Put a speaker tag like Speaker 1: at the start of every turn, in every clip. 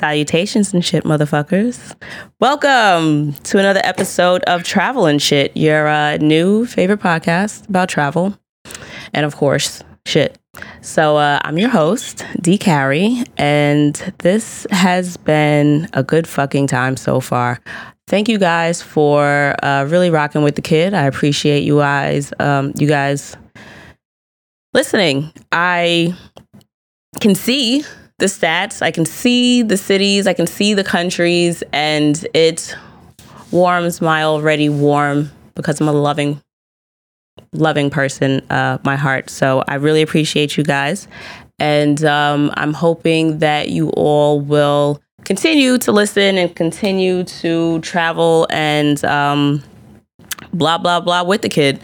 Speaker 1: Salutations and shit, motherfuckers. Welcome to another episode of Travel and Shit, your uh, new favorite podcast about travel and, of course, shit. So, uh, I'm your host, D. Carrie, and this has been a good fucking time so far. Thank you guys for uh, really rocking with the kid. I appreciate you guys, um, you guys listening. I can see the stats, I can see the cities, I can see the countries, and it warms my already warm because I'm a loving, loving person, uh, my heart. So I really appreciate you guys. And um, I'm hoping that you all will continue to listen and continue to travel and um, blah, blah, blah with the kid.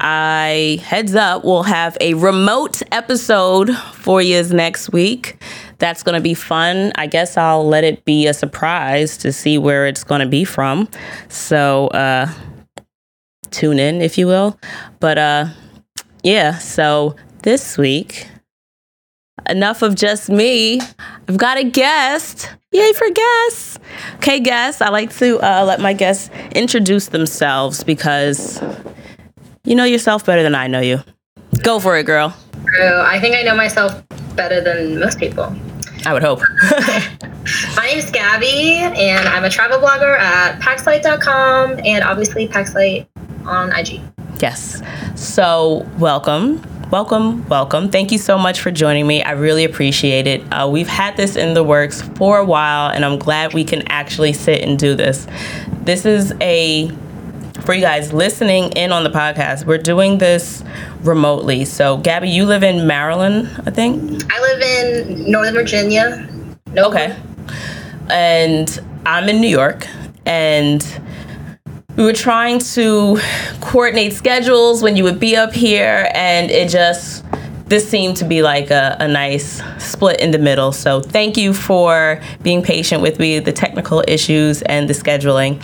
Speaker 1: I heads up, we'll have a remote episode for you next week. That's going to be fun. I guess I'll let it be a surprise to see where it's going to be from. So, uh, tune in, if you will. But, uh, yeah, so this week, enough of just me. I've got a guest. Yay for guests. Okay, guests, I like to uh, let my guests introduce themselves because you know yourself better than I know you. Go for it, girl.
Speaker 2: True. I think I know myself better than most people.
Speaker 1: I would hope.
Speaker 2: My name is Gabby, and I'm a travel blogger at packslight.com and obviously PacksLight on IG.
Speaker 1: yes. So, welcome. Welcome, welcome. Thank you so much for joining me. I really appreciate it. Uh, we've had this in the works for a while, and I'm glad we can actually sit and do this. This is a for you guys listening in on the podcast, we're doing this remotely. So, Gabby, you live in Maryland, I think?
Speaker 2: I live in Northern Virginia.
Speaker 1: Okay. And I'm in New York. And we were trying to coordinate schedules when you would be up here. And it just, this seemed to be like a, a nice split in the middle. So, thank you for being patient with me, the technical issues and the scheduling.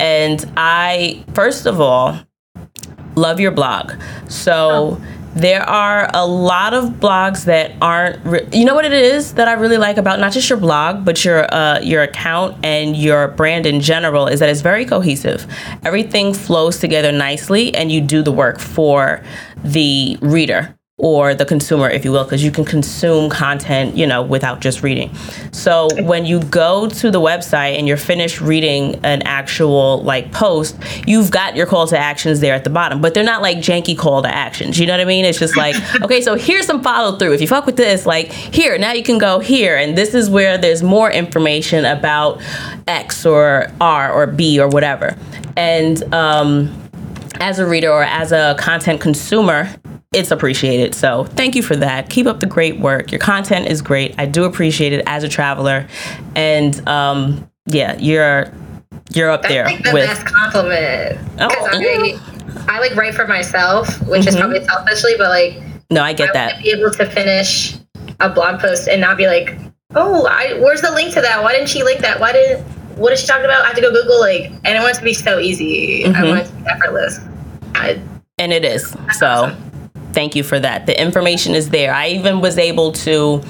Speaker 1: And I, first of all, love your blog. So there are a lot of blogs that aren't. Re- you know what it is that I really like about not just your blog, but your uh, your account and your brand in general is that it's very cohesive. Everything flows together nicely, and you do the work for the reader or the consumer, if you will, because you can consume content, you know, without just reading. So when you go to the website and you're finished reading an actual like post, you've got your call to actions there at the bottom, but they're not like janky call to actions. You know what I mean? It's just like, okay, so here's some follow through. If you fuck with this, like here, now you can go here, and this is where there's more information about X or R or B or whatever. And um, as a reader or as a content consumer, it's appreciated. So thank you for that. Keep up the great work. Your content is great. I do appreciate it as a traveler, and um, yeah, you're you're up
Speaker 2: That's
Speaker 1: there
Speaker 2: like the
Speaker 1: with.
Speaker 2: best compliment.
Speaker 1: Oh, ooh.
Speaker 2: I, I like write for myself, which is
Speaker 1: Mhm.
Speaker 2: probably selfishly, but like
Speaker 1: No, I
Speaker 2: I
Speaker 1: get
Speaker 2: want
Speaker 1: that.
Speaker 2: be able to finish a blog post and not be like, oh, I, where's the link to that? Why didn't she link that? Why didn't, what is she talking about? I have to go Google, like, and I want it to be so easy. I
Speaker 1: Mhm.
Speaker 2: want it to be effortless. I,
Speaker 1: and it is. So thank you for that. The information is there. I even was able to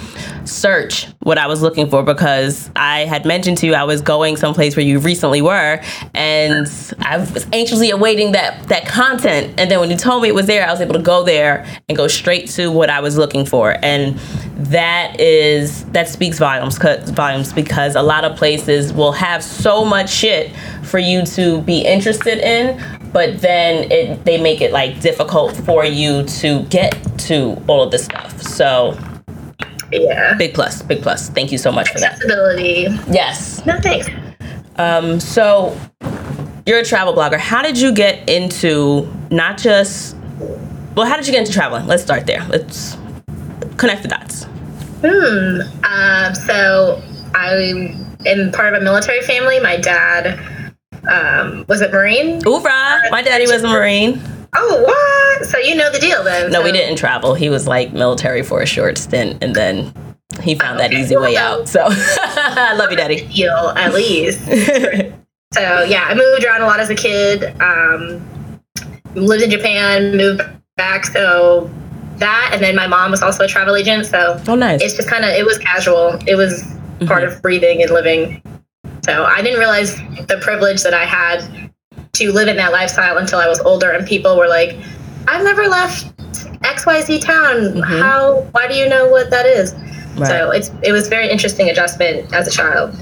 Speaker 1: search what I was looking for because I had mentioned to you I was going someplace where you recently were and I was anxiously awaiting that that content. And then when you told me it was there I was able to go there and go straight to what I was looking for. And that is that speaks volumes volumes because a lot of places will have so much shit for you to be interested in but then it they make it like difficult for you to get to all of this stuff. So
Speaker 2: yeah.
Speaker 1: big plus big plus thank you so much for that
Speaker 2: Accessibility.
Speaker 1: yes
Speaker 2: No thanks.
Speaker 1: um so you're a travel blogger how did you get into not just well how did you get into traveling let's start there let's connect the dots
Speaker 2: Hmm. Um, so I am part of a military family. My dad um, was a Marine.
Speaker 1: Oofra! my daddy was a marine
Speaker 2: Oh, what? So you know the deal then?
Speaker 1: no we didn't travel he was like military for a short stint and then he found that
Speaker 2: Okay.
Speaker 1: easy way out so i love you daddy
Speaker 2: Deal at least. So yeah, I moved around a lot as a kid. Um, lived in Japan, moved back. So that, and then my mom was also a travel agent. So
Speaker 1: oh nice
Speaker 2: it's just kind of it was casual. It was part of breathing and living. So I didn't realize the privilege that I had to live in that lifestyle until I was older, and people were like, "I've never left XYZ town. How? Why do you know what that is?"
Speaker 1: Right.
Speaker 2: So it's it was very interesting adjustment as a child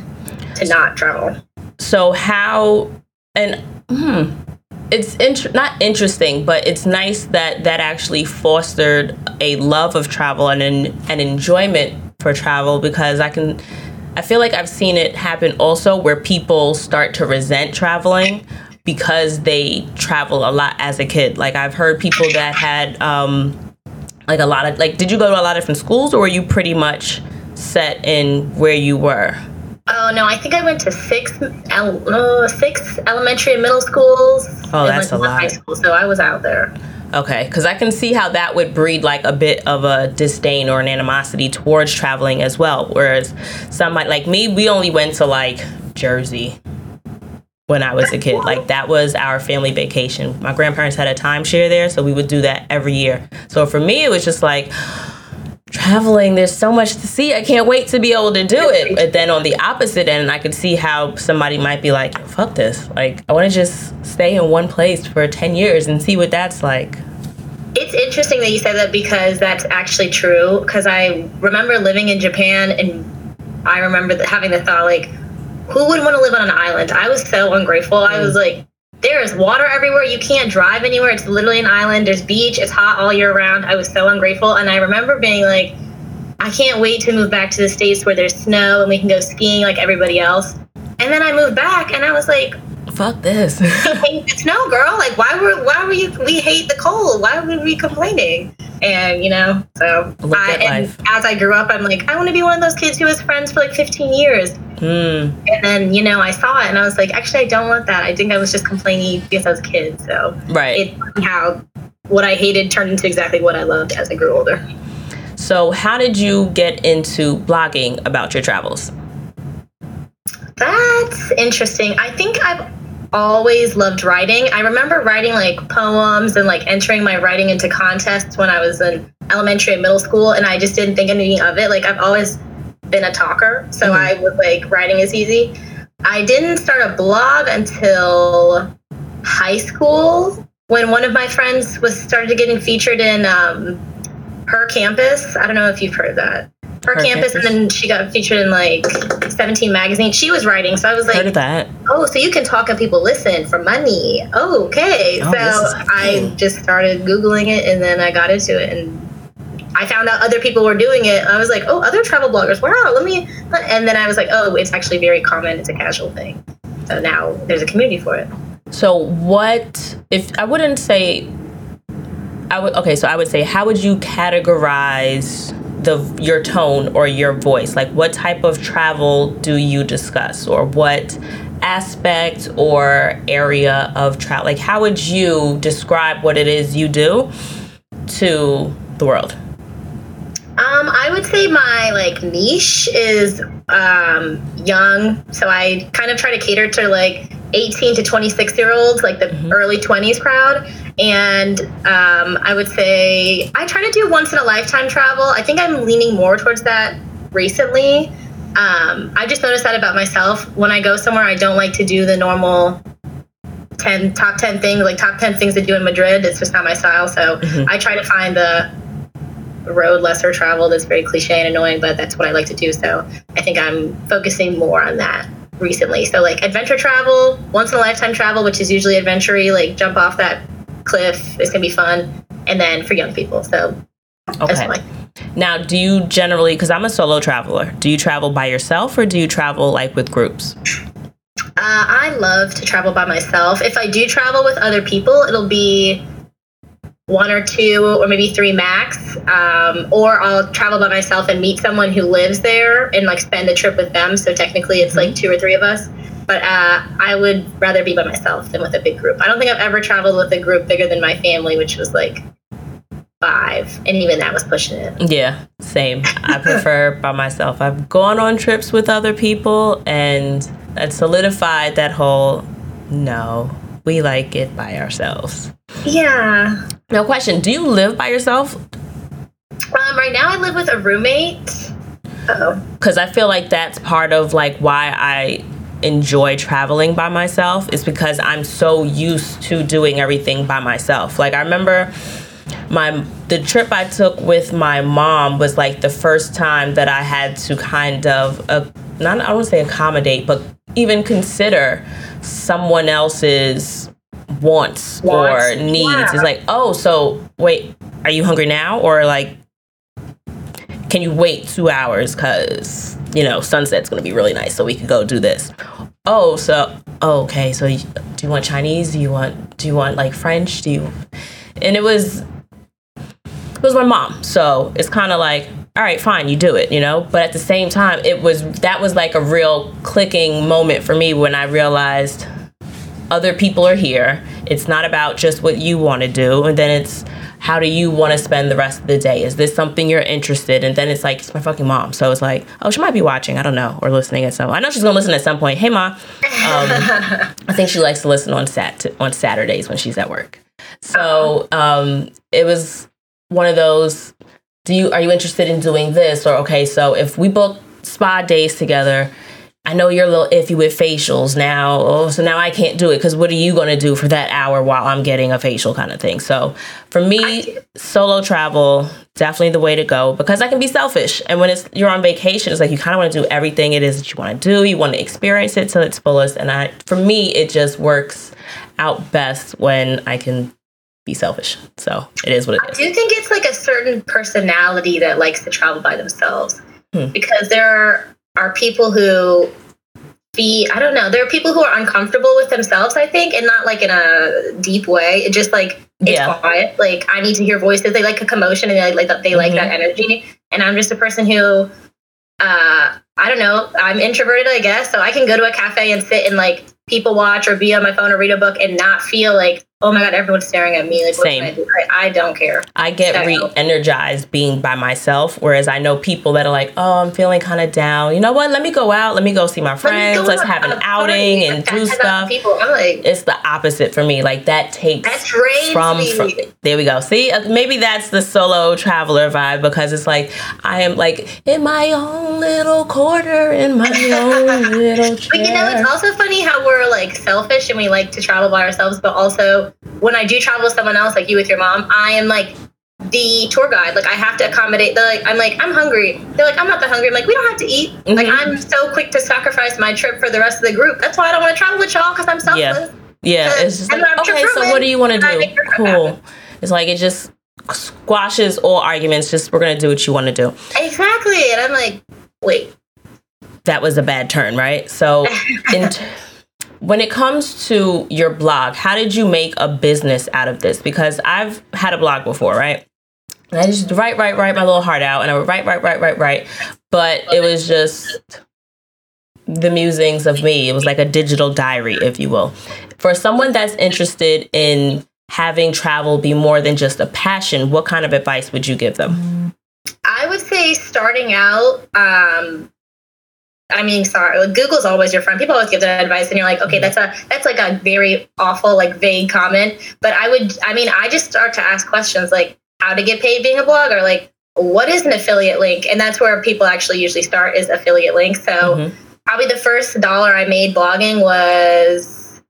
Speaker 2: to not travel.
Speaker 1: So how and hmm, it's int- not interesting, but it's nice that that actually fostered a love of travel and an, an enjoyment for travel because I can I feel like I've seen it happen also where people start to resent traveling because they travel a lot as a kid. Like I've heard people that had um like a lot of like did you go to a lot of different schools or were you pretty much set in where you were?
Speaker 2: Oh no, I think I went to six, el- uh, six elementary and middle schools.
Speaker 1: Oh, that's a lot.
Speaker 2: High school, so I was out there.
Speaker 1: Okay, because I can see how that would breed like a bit of a disdain or an animosity towards traveling as well. Whereas some might, like me, we only went to like Jersey when I was a kid. Like that was our family vacation. My grandparents had a timeshare there, so we would do that every year. So for me, it was just like traveling. There's so much to see. I can't wait to be able to do it. But then on the opposite end, I could see how somebody might be like, "Fuck this! Like I want to just stay in one place for ten years and see what that's like."
Speaker 2: It's interesting that you said that because that's actually true. Because I remember living in Japan, and I remember having the thought like, who would want to live on an island? I was so ungrateful. I was mm. like. There is water everywhere. You can't drive anywhere. It's literally an island. There's beach. It's hot all year round. I was so ungrateful. And I remember being like, I can't wait to move back to the States where there's snow and we can go skiing like everybody else. And then I moved back and I was like,
Speaker 1: Fuck this.
Speaker 2: hate the snow, girl. Like, why were why were you? We hate the cold. Why were we complaining? And you know, so I, and as I grew up, I'm like, I want to be one of those kids who was friends for like 15 years.
Speaker 1: Hmm.
Speaker 2: And then you know, I saw it and I was like, actually, I don't want that. I think I was just complaining because I was a kid. So
Speaker 1: Right.
Speaker 2: it's how what I hated turned into exactly what I loved as I grew older.
Speaker 1: So, how did you get into blogging about your travels?
Speaker 2: That's interesting. I think I've always loved writing. I remember writing like poems and like entering my writing into contests when I was in elementary and middle school, and I just didn't think anything of it. Like I've always been a talker, so I was like writing is easy. I didn't start a blog until high school when one of my friends was started getting featured in um, her campus. I don't know if you've heard of that. Her,
Speaker 1: Her
Speaker 2: campus, and then she got featured in like 17 magazine. She was writing, so I was
Speaker 1: Heard
Speaker 2: like,
Speaker 1: of that?
Speaker 2: "Oh, so you can talk and people listen for money? Oh, okay."
Speaker 1: Oh,
Speaker 2: so. I just started googling it, and then I got into it, and I found out other people were doing it. I was like, "Oh, other travel bloggers! Wow, let me." And then I was like, "Oh, it's actually very common. It's a casual thing." So now there's a community for it.
Speaker 1: So, what if I wouldn't say? I would okay. So I would say, how would you categorize the your tone or your voice? Like, what type of travel do you discuss, or what aspect or area of travel? Like, how would you describe what it is you do to the world?
Speaker 2: Um, I would say my like niche is um, young, so I kind of try to cater to like 18 to 26 year olds, like the early 20s crowd. And um, I would say I try to do once in a lifetime travel. I think I'm leaning more towards that recently. Um, I just noticed that about myself. When I go somewhere, I don't like to do the normal 10 top 10 things, like top 10 things to do in Madrid. It's just not my style. So I try to find the road lesser traveled is very cliche and annoying, but that's what I like to do. So I think I'm focusing more on that recently. So like adventure travel, once in a lifetime travel, which is usually adventure like jump off that cliff. It's gonna be fun. And then for young people. So
Speaker 1: Okay. Now, do you generally? Because I'm a solo traveler. Do you travel by yourself, or do you travel like with groups?
Speaker 2: Uh, I love to travel by myself. If I do travel with other people, it'll be one or two or maybe three max. Um, or I'll travel by myself and meet someone who lives there and like spend the trip with them. So technically, it's like two or three of us. But uh, I would rather be by myself than with a big group. I don't think I've ever traveled with a group bigger than my family, which was like five, and even that was pushing it.
Speaker 1: Yeah, same. I prefer by myself. I've gone on trips with other people, and that solidified that whole no, we like it by ourselves.
Speaker 2: Yeah.
Speaker 1: No question. Do you live by yourself?
Speaker 2: Um, right now, I live with a roommate.
Speaker 1: because I feel like that's part of like why I enjoy traveling by myself is because I'm so used to doing everything by myself. Like I remember my the trip I took with my mom was like the first time that I had to kind of uh, not I won't say accommodate, but even consider someone else's wants, wants. or needs. Yeah. It's like, oh, so wait, are you hungry now, or like, can you wait two hours because you know sunset's gonna be really nice, so we could go do this. Oh, so oh, okay, so you, do you want Chinese? Do you want do you want like French? Do you? And it was it was my mom. So it's kind of like, all right, fine, you do it, you know? But at the same time, it was that was like a real clicking moment for me when I realized other people are here. It's not about just what you want to do, and then it's how do you want to spend the rest of the day? Is this something you're interested? And then it's like it's my fucking mom, so it's like, oh, she might be watching. I don't know, or listening at some. I know she's gonna listen at some point. Hey, ma. Um, I think she likes to listen on sat on Saturdays when she's at work. So um, it was one of those do you are you interested in doing this or okay so if we book spa days together I know you're a little iffy with facials now. Oh, so now I can't do it because what are you going to do for that hour while I'm getting a facial kind of thing? So for me, solo travel definitely the way to go because I can be selfish. And when it's you're on vacation, it's like you kind of want to do everything it is that you want to do. You want to experience it to its fullest. And I, for me, it just works out best when I can be selfish. So it is what it is.
Speaker 2: I do think it's like a certain personality that likes to travel by themselves hmm. because there are, are people who be I don't know. There are people who are uncomfortable with themselves, I think, and not like in a deep way. It just like it's yeah. quiet. Like I need to hear voices. They like a commotion and they like that they like mm-hmm. that energy. And I'm just a person who uh I don't know. I'm introverted, I guess. So I can go to a cafe and sit and like people watch or be on my phone or read a book and not feel like oh my god everyone's staring at me like Same. I, do? I, I, don't care
Speaker 1: i get so. re-energized being by myself whereas i know people that are like oh i'm feeling kind of down you know what let me go out let me go see my friends let's have an outing and do stuff
Speaker 2: people. I'm like,
Speaker 1: it's the opposite for me like that takes
Speaker 2: that's
Speaker 1: from, from there we go see uh, maybe that's the solo traveler vibe because it's like i am like in my own little corner in my own little chair.
Speaker 2: but you know it's also funny how we're like selfish and we like to travel by ourselves but also when I do travel with someone else, like you with your mom, I am like the tour guide. Like I have to accommodate. They're like, I'm like, I'm hungry. They're like, I'm not that hungry. I'm like, we don't have to eat. Mm-hmm. Like I'm so quick to sacrifice my trip for the rest of the group. That's why I don't want to travel with y'all because I'm selfless.
Speaker 1: Yeah, yeah. It's just like, okay, so what do you want to do? Cool. It's like it just squashes all arguments. Just we're gonna do what you want to do.
Speaker 2: Exactly. And I'm like, wait.
Speaker 1: That was a bad turn, right? So, in. T- when it comes to your blog, how did you make a business out of this? Because I've had a blog before, right? And I just write, write, write my little heart out, and I would write, write, write, write, write. But it was just the musings of me. It was like a digital diary, if you will. For someone that's interested in having travel be more than just a passion, what kind of advice would you give them?
Speaker 2: I would say starting out, um, I mean, sorry, like Google's always your friend. People always give that advice, and you're like, okay, that's a that's like a very awful, like vague comment. But I would, I mean, I just start to ask questions like how to get paid being a blogger, like what is an affiliate link, and that's where people actually usually start is affiliate links. So mm-hmm. probably the first dollar I made blogging was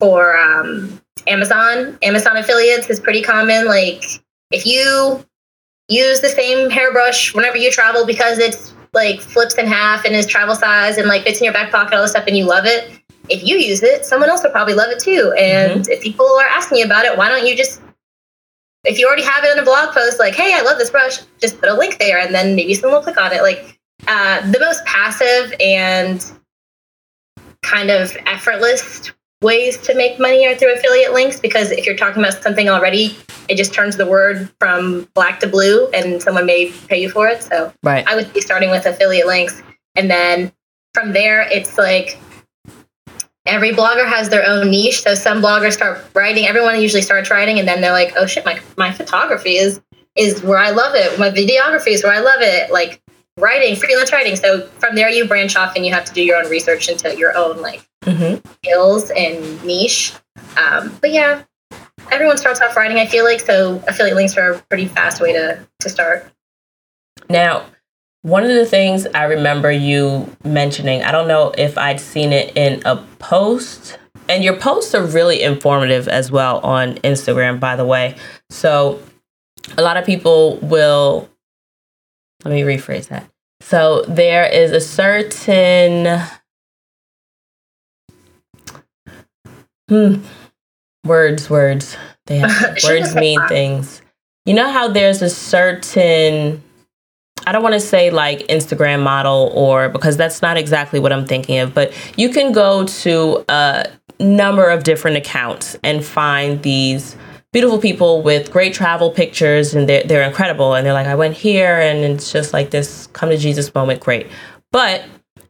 Speaker 2: for um, Amazon. Amazon affiliates is pretty common. Like if you use the same hairbrush whenever you travel because it's like flips in half and is travel size and like fits in your back pocket, all this stuff, and you love it. If you use it, someone else will probably love it too. And mm-hmm. if people are asking you about it, why don't you just, if you already have it in a blog post, like, hey, I love this brush, just put a link there, and then maybe someone will click on it. Like uh, the most passive and kind of effortless ways to make money are through affiliate links because if you're talking about something already, it just turns the word from black to blue and someone may pay you for it. So
Speaker 1: right.
Speaker 2: I would be starting with affiliate links. And then from there, it's like every blogger has their own niche. So some bloggers start writing, everyone usually starts writing, and then they're like, oh shit, my, my photography is is where I love it. My videography is where I love it. Like writing, freelance writing. So from there, you branch off and you have to do your own research into your own like mm-hmm. skills and niche. Um, but yeah, everyone starts off writing. I feel like so affiliate links are a pretty fast way to to start.
Speaker 1: Now, one of the things I remember you mentioning, I don't know if I'd seen it in a post, and your posts are really informative as well on Instagram, by the way. So a lot of people will, let me rephrase that. So there is a certain, hmm, words, words. They have, words mean things. You know how there's a certain, I don't want to say like Instagram model or because that's not exactly what I'm thinking of, but you can go to a number of different accounts and find these beautiful people with great travel pictures and they're, they're incredible. And they're like, I went here and it's just like this come to Jesus moment. Great. But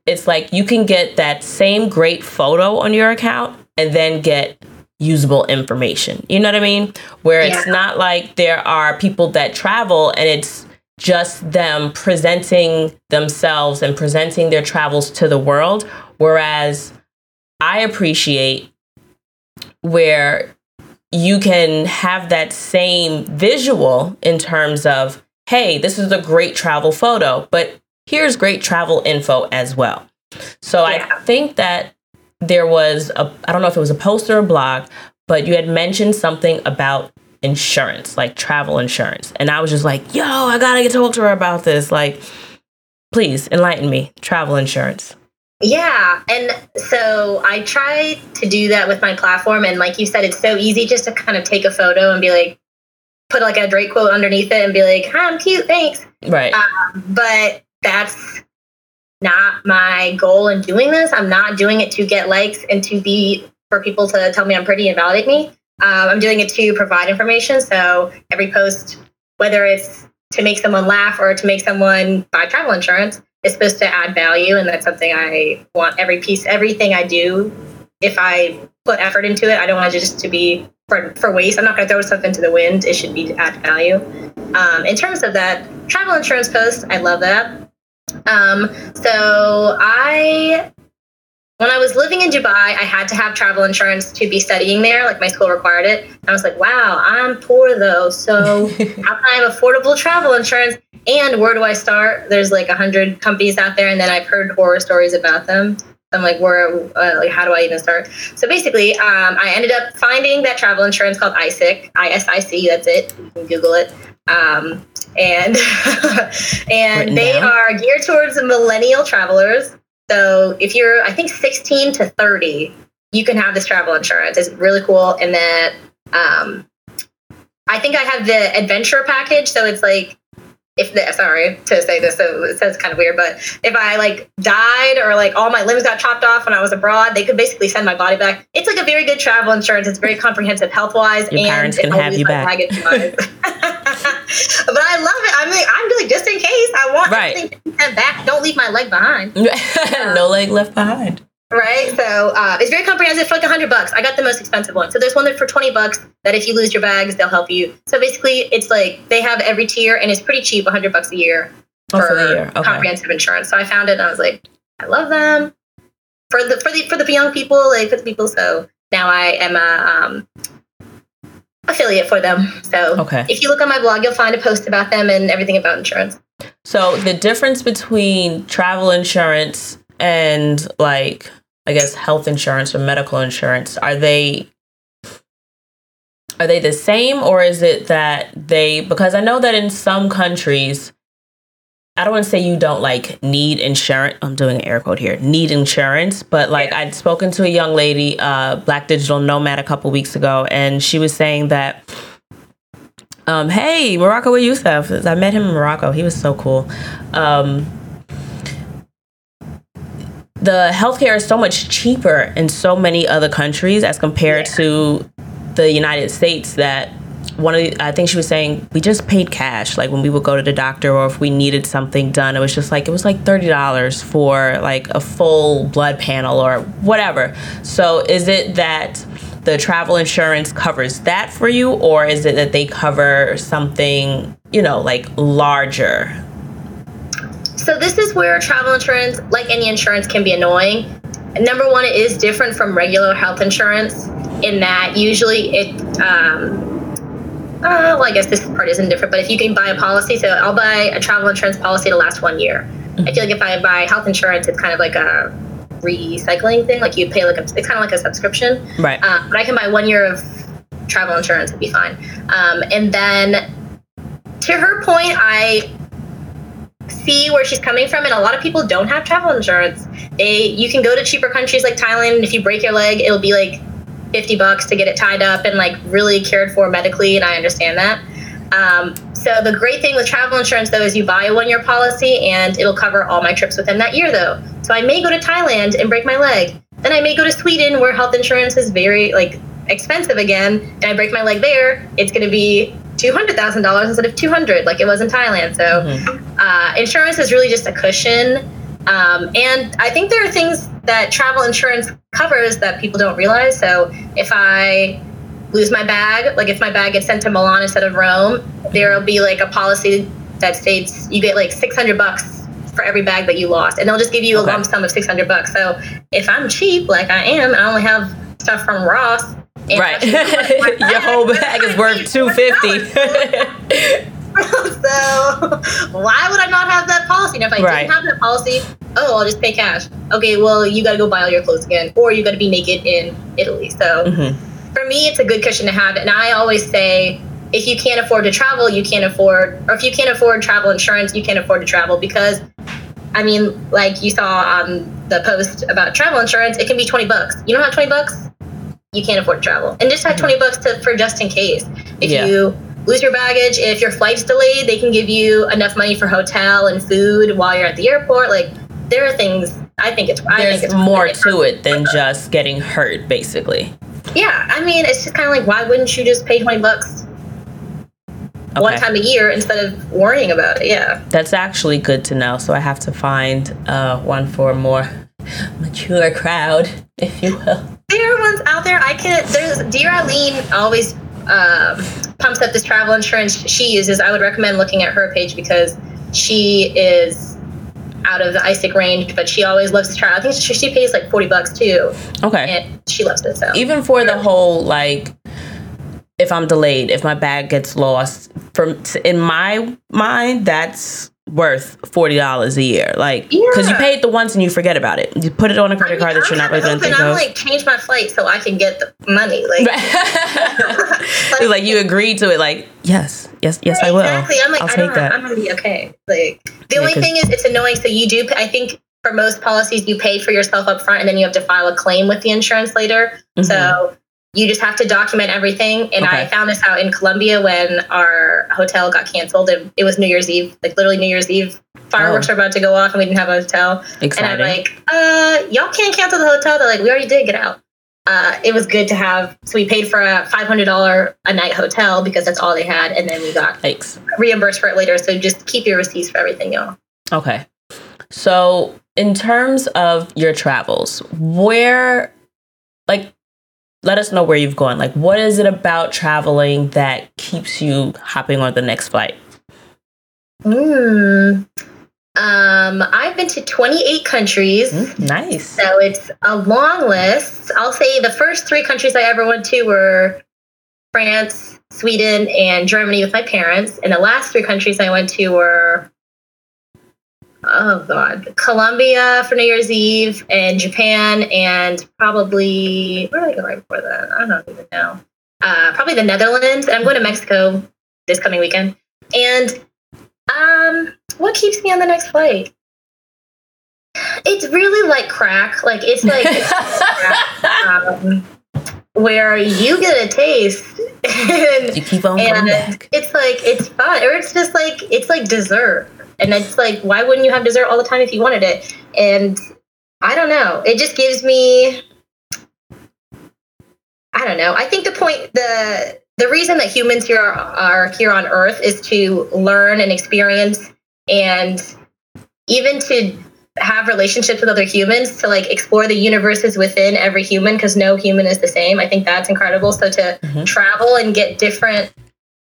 Speaker 1: it's like you can get that same great photo on your account and then get usable information. You know what I mean? Where it's not like there are people that travel and it's just them presenting themselves and presenting their travels to the world. Whereas I appreciate where you can have that same visual in terms of, hey, this is a great travel photo, but here's great travel info as well. So yeah. I think that there was a I don't know if it was a post or a blog, but you had mentioned something about insurance, like travel insurance. And I was just like, yo, I gotta get to talk to her about this. Like, please enlighten me. Travel insurance.
Speaker 2: Yeah. And so I try to do that with my platform. And like you said, it's so easy just to kind of take a photo and be like, put like a Drake quote underneath it and be like, Hi, I'm cute, thanks.
Speaker 1: Right.
Speaker 2: Um, but that's not my goal in doing this. I'm not doing it to get likes and to be for people to tell me I'm pretty and validate me. Um, I'm doing it to provide information. So every post, whether it's to make someone laugh or to make someone buy travel insurance, is supposed to add value. And that's something I want every piece, everything I do. If I put effort into it, I don't want it just to be for, for waste. I'm not going to throw stuff into the wind. It should be to add value. Um, in terms of that travel insurance post, I love that. Um, so I, when I was living in Dubai, I had to have travel insurance to be studying there. Like my school required it. And I was like, wow, I'm poor though. So how can I have affordable travel insurance? And where do I start? There's like a hundred companies out there, and then I've heard horror stories about them. I'm like, where, uh, like, how do I even start? So basically, um, I ended up finding that travel insurance called ISIC, I-S-I-C, that's it. You can Google it. Um, and and they down. are geared towards millennial travelers. So if you're, I think, 16 to 30, you can have this travel insurance. It's really cool. And that um, I think I have the adventure package. So it's like if the, sorry to say this, so it sounds kind of weird, but if I like died or like all my limbs got chopped off when I was abroad, they could basically send my body back. It's like a very good travel insurance. It's very comprehensive health wise,
Speaker 1: and parents can have you back.
Speaker 2: but I love it. I'm like, I'm really just in case I want right. everything back. Don't leave my leg behind.
Speaker 1: no leg left behind.
Speaker 2: Right. So uh, it's very comprehensive for like a hundred bucks. I got the most expensive one. So there's one that for 20 bucks that if you lose your bags, they'll help you. So basically it's like they have every tier and it's pretty cheap, a hundred bucks a year
Speaker 1: for, oh, for year. Okay.
Speaker 2: comprehensive insurance. So I found it and I was like, I love them for the, for the, for the young people, like for the people. So now I am a, um, affiliate for them. So
Speaker 1: okay.
Speaker 2: if you look on my blog, you'll find a post about them and everything about insurance.
Speaker 1: So the difference between travel insurance and like I guess health insurance or medical insurance, are they are they the same or is it that they because I know that in some countries I don't want to say you don't like need insurance. I'm doing an air quote here. Need insurance, but like I'd spoken to a young lady, uh, Black Digital Nomad, a couple weeks ago, and she was saying that, um, "Hey, Morocco with Youssef. I met him in Morocco. He was so cool." Um, the healthcare is so much cheaper in so many other countries as compared yeah. to the United States that one of the, I think she was saying we just paid cash like when we would go to the doctor or if we needed something done it was just like it was like $30 for like a full blood panel or whatever. So is it that the travel insurance covers that for you or is it that they cover something, you know, like larger?
Speaker 2: So this is where travel insurance like any insurance can be annoying. Number one, it is different from regular health insurance in that usually it um, uh, well, I guess this part isn't different, but if you can buy a policy, so I'll buy a travel insurance policy to last one year. Mm-hmm. I feel like if I buy health insurance, it's kind of like a recycling thing. Like you pay like a, it's kind of like a subscription.
Speaker 1: Right.
Speaker 2: Uh, but I can buy one year of travel insurance, it'd be fine. Um, and then to her point, I see where she's coming from and a lot of people don't have travel insurance. They you can go to cheaper countries like thailand and if you break your leg it'll be like 50 bucks to get it tied up and like really cared for medically and i understand that. Um, so the great thing with travel insurance though is you buy a one year policy and it'll cover all my trips within that year though. So i may go to thailand and break my leg. Then i may go to sweden where health insurance is very like expensive again and i break my leg there it's going to be $200000 instead of 200 like it was in thailand so mm-hmm. uh, insurance is really just a cushion um, and i think there are things that travel insurance covers that people don't realize. So if I lose my bag, like if my bag gets sent to Milan instead of Rome, there'll be like a policy that states you get like 600 bucks for every bag that you lost, and they'll just give you okay. a lump sum of 600 bucks. So if I'm cheap, like I am, I only have stuff from Ross.
Speaker 1: Right, your whole bag is worth 250.
Speaker 2: so why would I not have that policy? Now, if I right. didn't have that policy, oh, I'll just pay cash. Okay, well, you got to go buy all your clothes again, or you got to be naked in Italy. So mm-hmm. for me, it's a good cushion to have. And I always say, if you can't afford to travel, you can't afford, or if you can't afford travel insurance, you can't afford to travel because, I mean, like you saw on the post about travel insurance, it can be 20 bucks. You don't have 20 bucks, you can't afford to travel. And just have mm-hmm. 20 bucks to, for just in case. If yeah. you lose your baggage. If your flight's delayed, they can give you enough money for hotel and food while you're at the airport. Like there are things I think it's. I
Speaker 1: There's
Speaker 2: think it's
Speaker 1: more to it than just getting hurt, basically.
Speaker 2: Yeah, I mean, it's just kind of like why wouldn't you just pay twenty bucks okay. one time a year instead of worrying about it? Yeah,
Speaker 1: that's actually good to know. So I have to find uh, one for a more mature crowd, if you will.
Speaker 2: There are ones out there. I can. There's Dear Eileen always um, pumps up this travel insurance she uses, I would recommend looking at her page because she is out of the ISIC range, but she always loves to travel. I think she, she pays like 40 bucks too.
Speaker 1: Okay.
Speaker 2: And she loves it. So
Speaker 1: even for the whole like, if I'm delayed, if my bag gets lost, from in my mind, that's worth forty dollars a year. Like, because yeah. you pay it the once and you forget about it. You put it on a credit I mean, card that I'm you're not really going to think
Speaker 2: I'm
Speaker 1: of.
Speaker 2: like, change my flight so I can get the money. Like,
Speaker 1: like, like, you agree to it. Like, yes, yes, yes, I will. Exactly. I'm like, I'll I take that.
Speaker 2: I'm gonna be okay. Like, the yeah, only thing is, it's annoying. So you do. I think for most policies, you pay for yourself up front, and then you have to file a claim with the insurance later. Mm-hmm. So you just have to document everything. And okay. I found this out in Colombia when our hotel got canceled. It, it was New Year's Eve, like literally New Year's Eve. Fireworks oh. were about to go off, and we didn't have a hotel. Exciting. And I'm like, uh, y'all can't cancel the hotel. They're like, we already did. Get out. Uh, it was good to have. So we paid for a five hundred dollar a night hotel because that's all they had, and then we got
Speaker 1: Thanks.
Speaker 2: reimbursed for it later. So just keep your receipts for everything, y'all.
Speaker 1: Okay. So in terms of your travels, where, like, let us know where you've gone. Like, what is it about traveling that keeps you hopping on the next flight?
Speaker 2: Hmm. Um, I've been to 28 countries.
Speaker 1: Mm, nice.
Speaker 2: So it's a long list. I'll say the first three countries I ever went to were France, Sweden, and Germany with my parents. And the last three countries I went to were oh god, Colombia for New Year's Eve and Japan and probably where did I go right before that? I don't even know. Uh, probably the Netherlands. And I'm going to Mexico this coming weekend. And um, what keeps me on the next flight? It's really like crack. Like it's like um, where you get a taste
Speaker 1: and you keep on and back.
Speaker 2: It's like it's fun, or it's just like it's like dessert. And it's like, why wouldn't you have dessert all the time if you wanted it? And I don't know. It just gives me I don't know. I think the point the the reason that humans here are, are here on earth is to learn and experience and even to have relationships with other humans to like explore the universes within every human because no human is the same. I think that's incredible. So to mm-hmm. travel and get different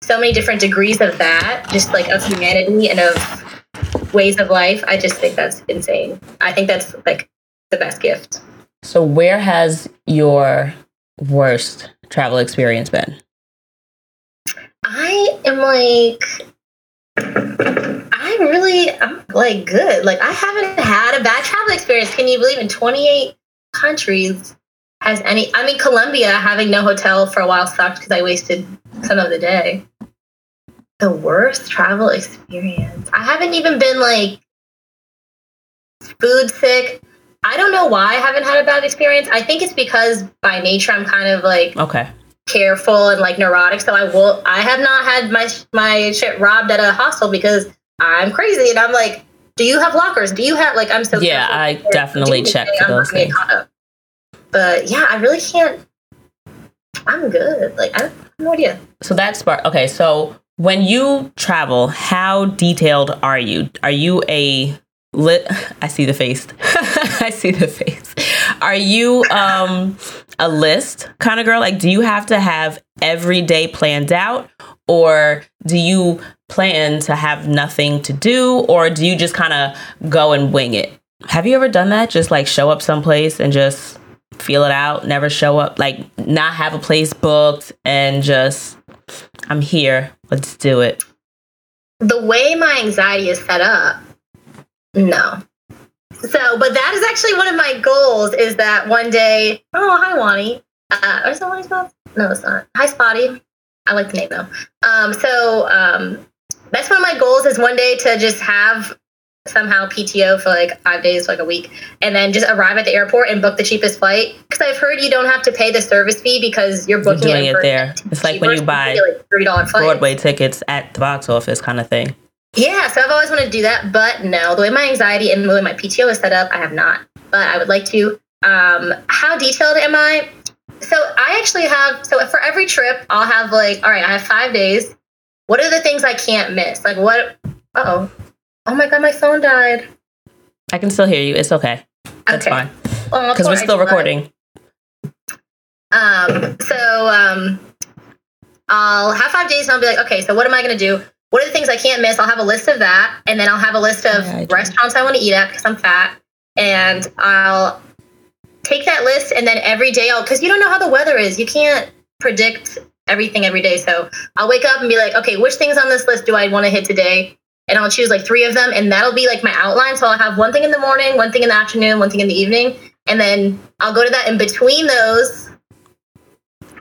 Speaker 2: so many different degrees of that, just like of humanity and of ways of life. I just think that's insane. I think that's like the best gift.
Speaker 1: So, where has your worst travel experience been?
Speaker 2: I am like I'm really I'm like good. Like I haven't had a bad travel experience. Can you believe in 28 countries has any I mean Colombia having no hotel for a while sucked because I wasted some of the day. The worst travel experience. I haven't even been like food sick. I don't know why I haven't had a bad experience. I think it's because by nature I'm kind of like
Speaker 1: Okay.
Speaker 2: careful and like neurotic. So I will. I have not had my my shit robbed at a hostel because I'm crazy and I'm like, do you have lockers? Do you have like I'm so
Speaker 1: Yeah. I definitely check for those things.
Speaker 2: But yeah, I really can't. I'm good. Like I have no idea.
Speaker 1: So that's part. Okay, so when you travel, how detailed are you? Are you a lit? I see the face. I see the face. Are you um a list kind of girl? Like, do you have to have every day planned out, or do you plan to have nothing to do, or do you just kind of go and wing it? Have you ever done that? Just like show up someplace and just feel it out, never show up, like not have a place booked and just I'm here. Let's do it.
Speaker 2: the way my anxiety is set up, no. So, but that is actually one of my goals is that one day, oh, hi, Wani. Uh, or is that Wani's mom? No, it's not. Hi, Spotty. I like the name though. Um, so, um, that's one of my goals is one day to just have somehow PTO for like five days, like a week, and then just arrive at the airport and book the cheapest flight. Because I've heard you don't have to pay the service fee because you're
Speaker 1: You're
Speaker 2: booking
Speaker 1: doing
Speaker 2: in
Speaker 1: it there. It's like when you buy
Speaker 2: like three dollar.
Speaker 1: Broadway tickets at the box office kind of thing.
Speaker 2: Yeah, so I've always wanted to do that, but no, the way my anxiety and the way my PTO is set up, I have not. But I would like to. Um, how detailed am I? So I actually have. So for every trip, I'll have like, all right, I have five days. What are the things I can't miss? Like what? Oh, oh my god, my phone died.
Speaker 1: I can still hear you. It's okay. That's
Speaker 2: Okay.
Speaker 1: fine.
Speaker 2: Oh,
Speaker 1: Because we're still recording.
Speaker 2: Um, so um, I'll have five days and I'll be like, okay, so what am I going to do? What are the things I can't miss? I'll have a list of that. And then I'll have a list of
Speaker 1: Yeah, I
Speaker 2: restaurants I want to eat at because I'm fat. And I'll take that list and then every day I'll, because you don't know how the weather is. You can't predict everything every day. So I'll wake up and be like, okay, which things on this list do I want to hit today? And I'll choose like three of them. And that'll be like my outline. So I'll have one thing in the morning, one thing in the afternoon, one thing in the evening. And then I'll go to that in between those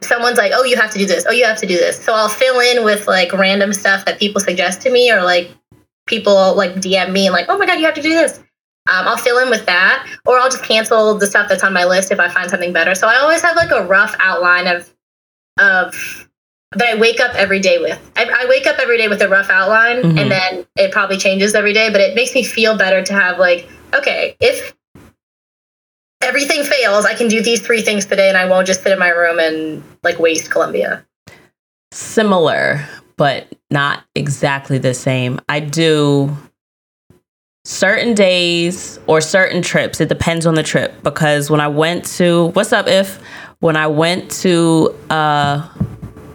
Speaker 2: someone's like, "Oh, you have to do this. Oh, you have to do this." So I'll fill in with like random stuff that people suggest to me, or like people like DM me and like, "Oh my god, you have to do this." Um, I'll fill in with that, or I'll just cancel the stuff that's on my list if I find something better. So I always have like a rough outline of of that I wake up every day with. I, I wake up every day with a rough outline,
Speaker 1: Mhm.
Speaker 2: and then it probably changes every day. But it makes me feel better to have like, okay, if everything fails, I can do these three things today, and I won't just sit in my room and like waste Colombia.
Speaker 1: Similar, but not exactly the same. I do certain days or certain trips. It depends on the trip because when I went to what's up if when I went to uh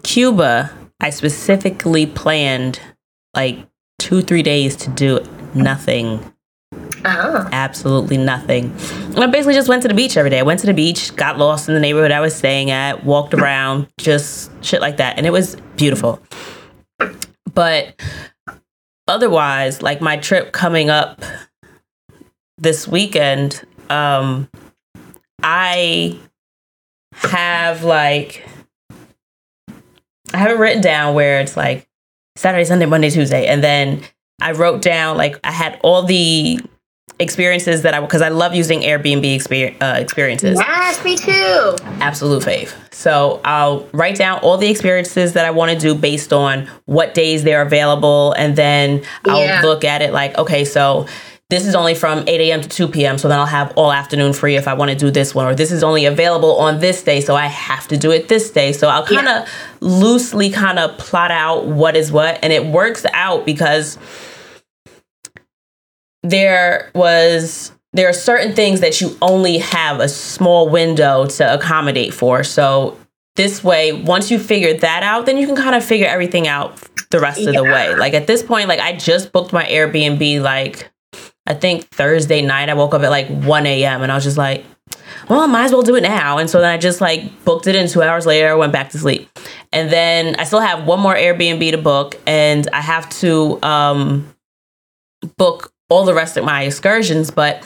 Speaker 1: Cuba, I specifically planned like 2 3 days to do nothing
Speaker 2: Oh,
Speaker 1: absolutely nothing. And I basically just went to the beach every day. I went to the beach, got lost in the neighborhood I was staying at, walked around, just shit like that. And it was beautiful. But otherwise, like my trip coming up this weekend, um, I have like, I have it written down where it's like Saturday, Sunday, Monday, Tuesday. And then I wrote down like I had all the experiences that I because I love using Airbnb uh, experiences.
Speaker 2: yes, me too.
Speaker 1: Absolute fave. So I'll write down all the experiences that I want to do based on what days they're available, and then I'll
Speaker 2: Yeah.
Speaker 1: look at it like, okay, so this is only from 8 a.m. to 2 p.m. So then I'll have all afternoon free if I want to do this one, or this is only available on this day, so I have to do it this day. So I'll kind of loosely kind of plot out what is what, and it works out because there was there are certain things that you only have a small window to accommodate for. So this way, once you figure that out, then you can kind of figure everything out the rest of the way. Like at this point, like I just booked my Airbnb like I think Thursday night. I woke up at like 1 a.m. and I was just like, well, I might as well do it now. And so then I just like booked it in two hours later, went back to sleep. And then I still have one more Airbnb to book, and I have to um, book all the rest of my excursions. But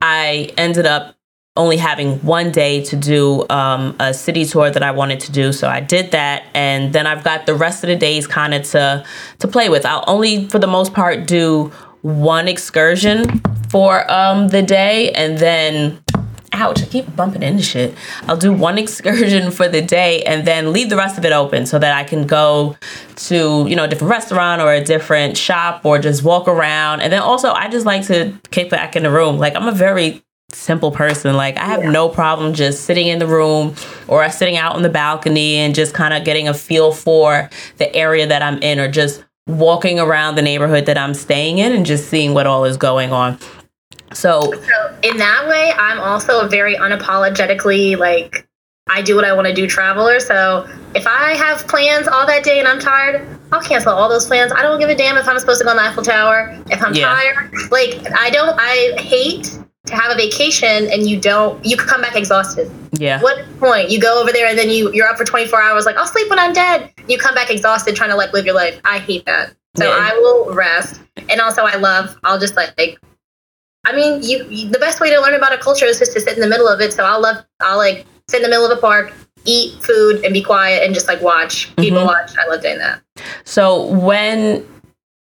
Speaker 1: I ended up only having one day to do um, a city tour that I wanted to do, so I did that, and then I've got the rest of the days kind of to to play with. I'll only, for the most part, do one excursion for um, the day, and then ouch, I keep bumping into shit. I'll do one excursion for the day and then leave the rest of it open so that I can go to, you know, a different restaurant or a different shop or just walk around. And then also I just like to kick back in the room. Like I'm a very simple person. Like I have yeah. no problem just sitting in the room or sitting out on the balcony and just kind of getting a feel for the area that I'm in or just walking around the neighborhood that I'm staying in and just seeing what all is going on. So,
Speaker 2: so in that way, I'm also a very unapologetically like I do what I want to do traveler. So if I have plans all that day and I'm tired, I'll cancel all those plans. I don't give a damn if I'm supposed to go on the Eiffel Tower. If I'm yeah. tired, like I don't. I hate to have a vacation and you don't. You come back exhausted.
Speaker 1: Yeah.
Speaker 2: What point? You go over there and then you you're up for 24 hours. Like I'll sleep when I'm dead. You come back exhausted trying to like live your life. I hate that. So yeah. I will rest. And also I love. I'll just like, like I mean, you, you, the best way to learn about a culture is just to sit in the middle of it. So I'll love I'll like sit in the middle of a park, eat food, and be quiet and just like watch people mm-hmm. watch. I love doing that.
Speaker 1: So when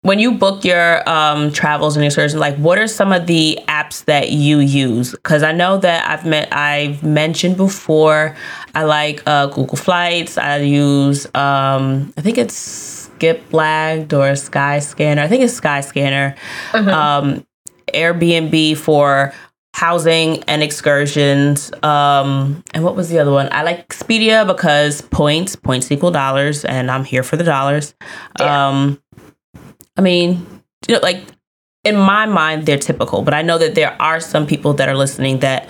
Speaker 1: when you book your um, travels and excursions, like what are some of the apps that you use? Because I know that I've met I've mentioned before. I like uh, Google Flights. I use um, I think it's Skiplagged or Skyscanner. I think it's Skyscanner. Mm-hmm. Um, Airbnb for housing and excursions. Um, and what was the other one? I like Expedia because points, points equal dollars, and I'm here for the dollars. Yeah. Um, I mean, you know, like in my mind, they're typical, but I know that there are some people that are listening that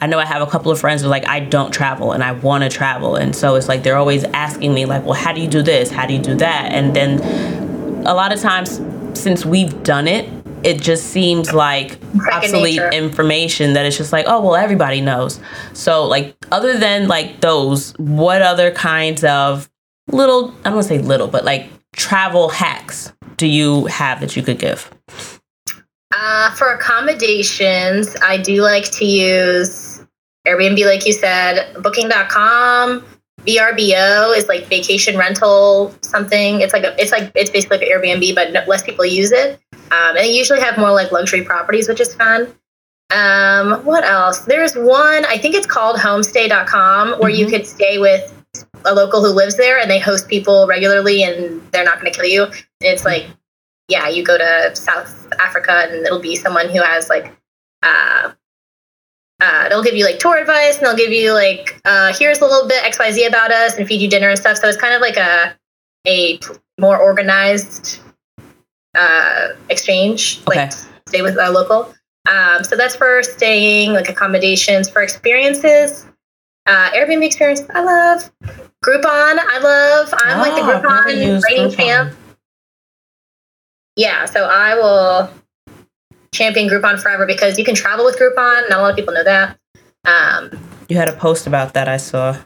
Speaker 1: I know I have a couple of friends who are like, I don't travel and I want to travel. And so it's like they're always asking me, like, well, how do you do this? How do you do that? And then a lot of times, since we've done it, it just seems like obsolete information that it's just like, oh, well, everybody knows. So, like, other than like those, what other kinds of little, I don't want to say little, but like travel hacks do you have that you could give?
Speaker 2: Uh, for accommodations, I do like to use Airbnb, like you said, booking.com. VRBO is like vacation rental something. It's like a, it's like it's basically like an Airbnb, but no, less people use it. Um, and they usually have more like luxury properties, which is fun. Um, what else? There's one, I think it's called homestay.com, where mm-hmm. you could stay with a local who lives there and they host people regularly and they're not going to kill you. And it's like, yeah, you go to South Africa and it'll be someone who has like, uh, uh, they'll give you like tour advice and they'll give you like, uh, here's a little bit XYZ about us and feed you dinner and stuff. So it's kind of like a, a more organized uh, exchange,
Speaker 1: okay.
Speaker 2: like stay with a local. Um, so that's for staying, like accommodations for experiences. Uh, Airbnb experience, I love. Groupon, I love. I'm oh, like the ah, Groupon rating champ. Yeah, so I will champion Groupon forever because you can travel with Groupon. Not a lot of people know that. Um,
Speaker 1: you had a post about that I saw.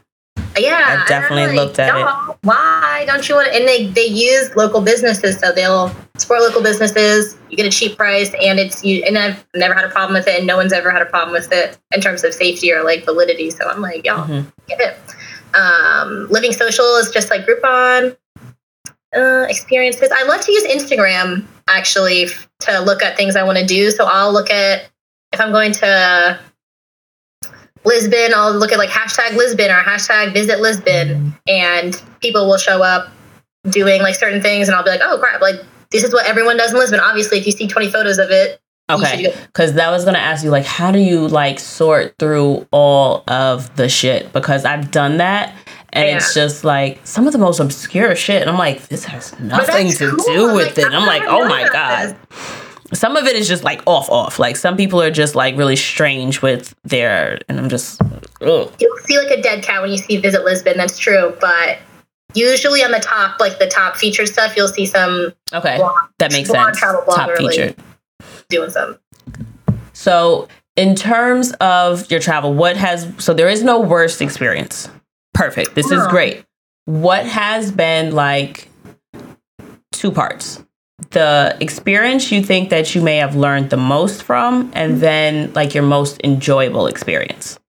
Speaker 2: Yeah,
Speaker 1: I definitely like, looked at it.
Speaker 2: Why don't you want? And they they use local businesses, so they'll support local businesses. You get a cheap price, and it's you. And I've never had a problem with it, and no one's ever had a problem with it in terms of safety or like validity. So I'm like, y'all mm-hmm. get it. Um, Living Social is just like Groupon uh, experiences. I love to use Instagram actually to look at things I want to do. So I'll look at if I'm going to Lisbon, I'll look at like hashtag Lisbon or hashtag visit Lisbon, and people will show up doing like certain things, and I'll be like, oh crap, like this is what everyone does in Lisbon. Obviously, if you see 20 photos of it,
Speaker 1: okay. Because that was gonna ask you, like, how do you like sort through all of the shit? Because I've done that. And yeah. it's just like some of the most obscure shit. And I'm like, this has nothing to cool. do with like, it. I'm like, oh my God. This some of it is just like off off like some people are just like really strange with their and i'm just ugh.
Speaker 2: you'll see like a dead cat when you see visit lisbon that's true but usually on the top like the top featured stuff you'll see some
Speaker 1: okay blog, that makes sense. top featured.
Speaker 2: doing some.
Speaker 1: So in terms of your travel what has so there is no worst experience. Perfect. This is great. What has been like two parts? The experience you think that you may have learned the most from, and mm-hmm. then like your most enjoyable experience.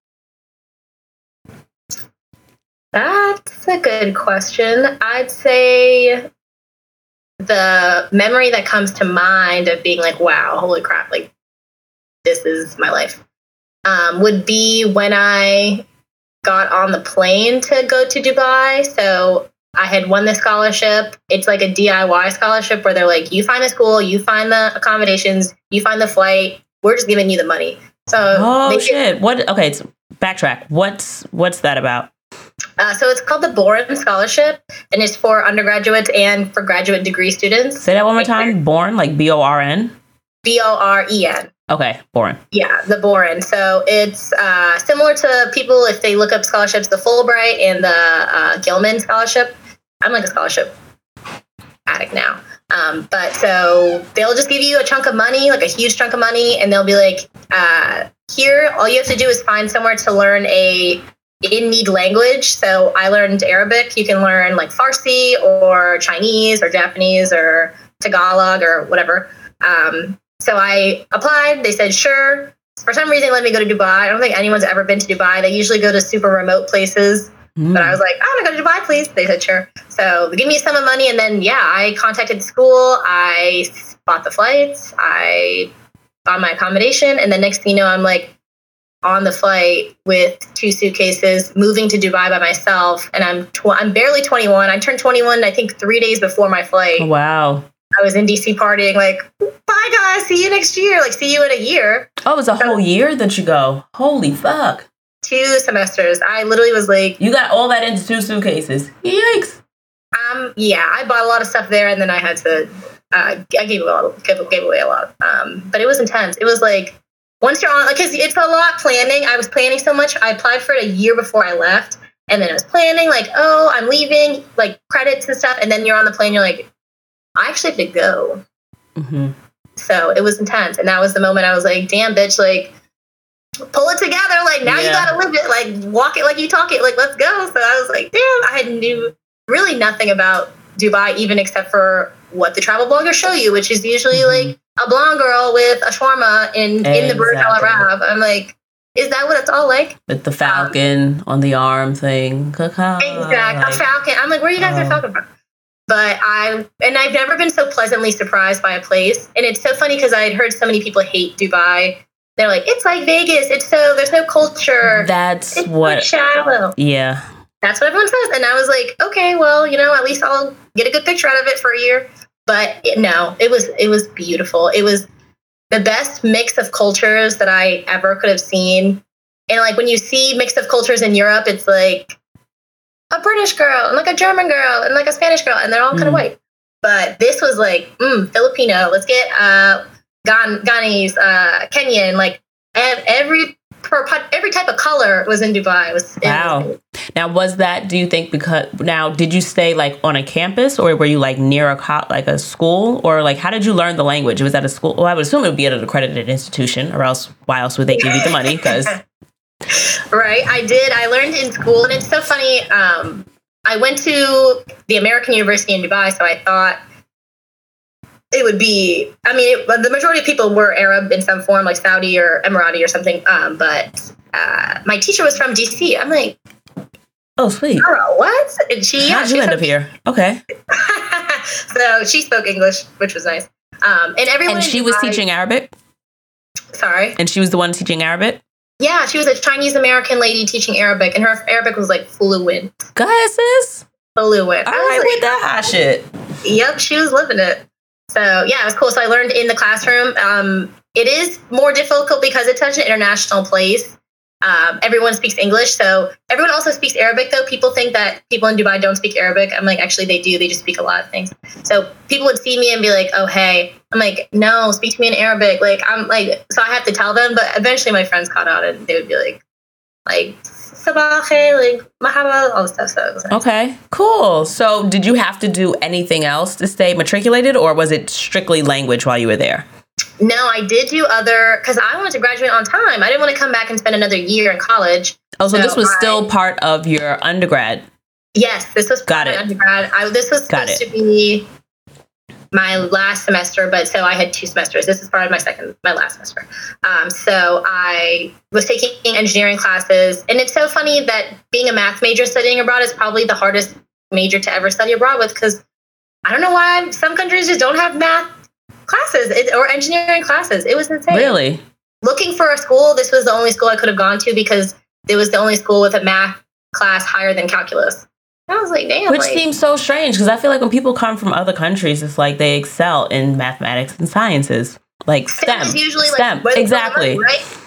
Speaker 2: That's a good question. I'd say the memory that comes to mind of being like, wow, holy crap, like this is my life, um, would be when I got on the plane to go to Dubai. So I had won the scholarship. It's like a DIY scholarship where they're like, you find the school, you find the accommodations, you find the flight. We're just giving you the money. So
Speaker 1: oh shit! What? Okay, so backtrack. What's what's that about?
Speaker 2: Uh, so it's called the Boren Scholarship, and it's for undergraduates and for graduate degree students.
Speaker 1: Say that one more time. Born, like B O R N.
Speaker 2: B O R E N.
Speaker 1: Okay, Boren.
Speaker 2: Yeah, the Boren. So it's uh, similar to people if they look up scholarships, the Fulbright and the uh, Gilman Scholarship. I'm like a scholarship addict now. Um, but so they'll just give you a chunk of money, like a huge chunk of money, and they'll be like, uh, here, all you have to do is find somewhere to learn a in need language. So I learned Arabic. You can learn like Farsi or Chinese or Japanese or Tagalog or whatever. Um, so I applied. They said, sure. For some reason, let me go to Dubai. I don't think anyone's ever been to Dubai. They usually go to super remote places. Mm. But I was like, I want to go to Dubai, please. They said, sure. So give me a sum of money. And then, yeah, I contacted the school. I bought the flights. I bought my accommodation. And the next thing you know, I'm like, on the flight with two suitcases, moving to Dubai by myself, and I'm tw- I'm barely 21. I turned 21, I think, three days before my flight.
Speaker 1: Wow.
Speaker 2: I was in DC partying, like, bye guys, see you next year. Like, see you in a year.
Speaker 1: Oh, it was a so, whole year that you go. Holy fuck.
Speaker 2: Two semesters. I literally was like,
Speaker 1: you got all that into two suitcases. Yikes.
Speaker 2: Um, yeah, I bought a lot of stuff there, and then I had to. Uh, I gave, a lot, gave, gave away a lot. Um, but it was intense. It was like once you're on, because it's a lot planning. I was planning so much. I applied for it a year before I left, and then I was planning like, oh, I'm leaving, like credits and stuff, and then you're on the plane. You're like, I actually have to go. Mm-hmm. So it was intense, and that was the moment I was like, damn, bitch, like pull it together. Like now yeah. you gotta live it. Like walk it like you talk it. Like let's go. So I was like, damn, I had knew really nothing about Dubai, even except for what the travel bloggers show you, which is usually mm-hmm. like a blonde girl with a shawarma in exactly. in the Burj Al Arab. I'm like, is that what it's all like?
Speaker 1: With the falcon um, on the arm thing.
Speaker 2: Exactly, a falcon. I'm like, where you guys are falcon from? But I and I've never been so pleasantly surprised by a place. And it's so funny because I had heard so many people hate Dubai. They're like, it's like Vegas. It's so there's no culture.
Speaker 1: That's
Speaker 2: it's
Speaker 1: what
Speaker 2: shallow.
Speaker 1: Yeah.
Speaker 2: That's what everyone says. And I was like, okay, well, you know, at least I'll get a good picture out of it for a year but it, no, it was it was beautiful. It was the best mix of cultures that I ever could have seen. And like when you see mix of cultures in Europe, it's like a British girl and like a German girl and like a Spanish girl, and they're all mm. kind of white. But this was like mm, Filipino. Let's get uh, Ghan- Ghanese, uh, Kenyan, like every per every type of color was in Dubai. Was
Speaker 1: wow. Now, was that? Do you think because now did you stay like on a campus or were you like near a co- like a school or like how did you learn the language? It was that a school? Well, I would assume it would be at an accredited institution, or else why else would they give you the money? Because
Speaker 2: right, I did. I learned in school, and it's so funny. Um, I went to the American University in Dubai, so I thought it would be i mean it, the majority of people were arab in some form like saudi or emirati or something um, but uh, my teacher was from dc i'm like
Speaker 1: oh sweet.
Speaker 2: Girl what? And she
Speaker 1: how'd you end up here? Okay.
Speaker 2: So she spoke english which was nice. Um, and everyone
Speaker 1: and she was teaching arabic?
Speaker 2: Sorry?
Speaker 1: And she was the one teaching arabic?
Speaker 2: Yeah she was a chinese american lady teaching arabic and her arabic was like fluent.
Speaker 1: Guys sis?
Speaker 2: Fluent.
Speaker 1: All right like, with that hot shit.
Speaker 2: Yep she was living it so yeah, it was cool. So I learned in the classroom. Um, it is more difficult because it's such an international place. Um, everyone speaks English, so everyone also speaks Arabic. Though people think that people in Dubai don't speak Arabic, I'm like, actually, they do. They just speak a lot of things. So people would see me and be like, "Oh, hey," I'm like, "No, speak to me in Arabic." Like I'm like, so I have to tell them. But eventually, my friends caught on, and they would be like, like like mahaba, all stuff. So nice.
Speaker 1: okay, cool. So did you have to do anything else to stay matriculated, or was it strictly language while you were there?
Speaker 2: No, I did do other because I wanted to graduate on time. I didn't want to come back and spend another year in college.
Speaker 1: Oh, so, so this was I, still part of your undergrad.
Speaker 2: Yes, this was
Speaker 1: Got it.
Speaker 2: undergrad. I, this was
Speaker 1: Got
Speaker 2: supposed to be my last semester, but so I had two semesters. This is part of my second, my last semester. Um, so I was taking engineering classes, and it's so funny that being a math major studying abroad is probably the hardest major to ever study abroad with because I don't know why some countries just don't have math classes or engineering classes. It was insane.
Speaker 1: Really?
Speaker 2: Looking for a school, this was the only school I could have gone to because it was the only school with a math class higher than calculus. I was like, damn.
Speaker 1: Which
Speaker 2: like,
Speaker 1: seems so strange because I feel like when people come from other countries, it's like they excel in mathematics and sciences, like STEM.
Speaker 2: is usually
Speaker 1: STEM,
Speaker 2: like
Speaker 1: exactly.
Speaker 2: right?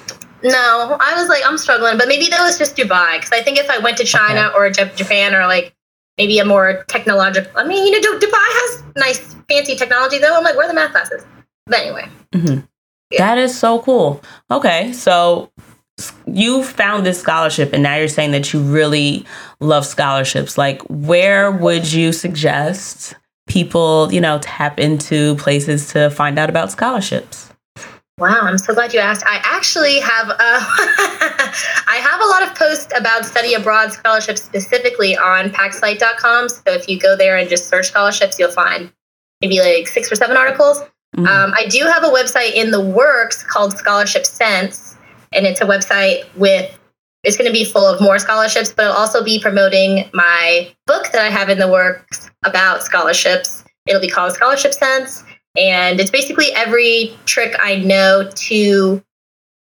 Speaker 2: No, I was like, I'm struggling, but maybe that was just Dubai because I think if I went to China
Speaker 1: Okay.
Speaker 2: or Japan or like maybe a more technological, I mean, you know, Dubai has nice, fancy technology though. I'm like, where are the math classes? But anyway,
Speaker 1: Mhm.
Speaker 2: Yeah.
Speaker 1: That is so cool. Okay, so you found this scholarship, and now you're saying that you really love scholarships. Like, where would you suggest people, you know, tap into places to find out about scholarships?
Speaker 2: Wow, I'm so glad you asked. I actually have uh, I have a lot of posts about study abroad scholarships specifically on packslight.com. So if you go there and just search scholarships, you'll find maybe like six or seven articles.
Speaker 1: Mhm.
Speaker 2: Um, I do have a website in the works called Scholarship Sense, and it's a website with it's going to be full of more scholarships, but it'll also be promoting my book that I have in the works about scholarships. It'll be called Scholarship Sense, and it's basically every trick I know to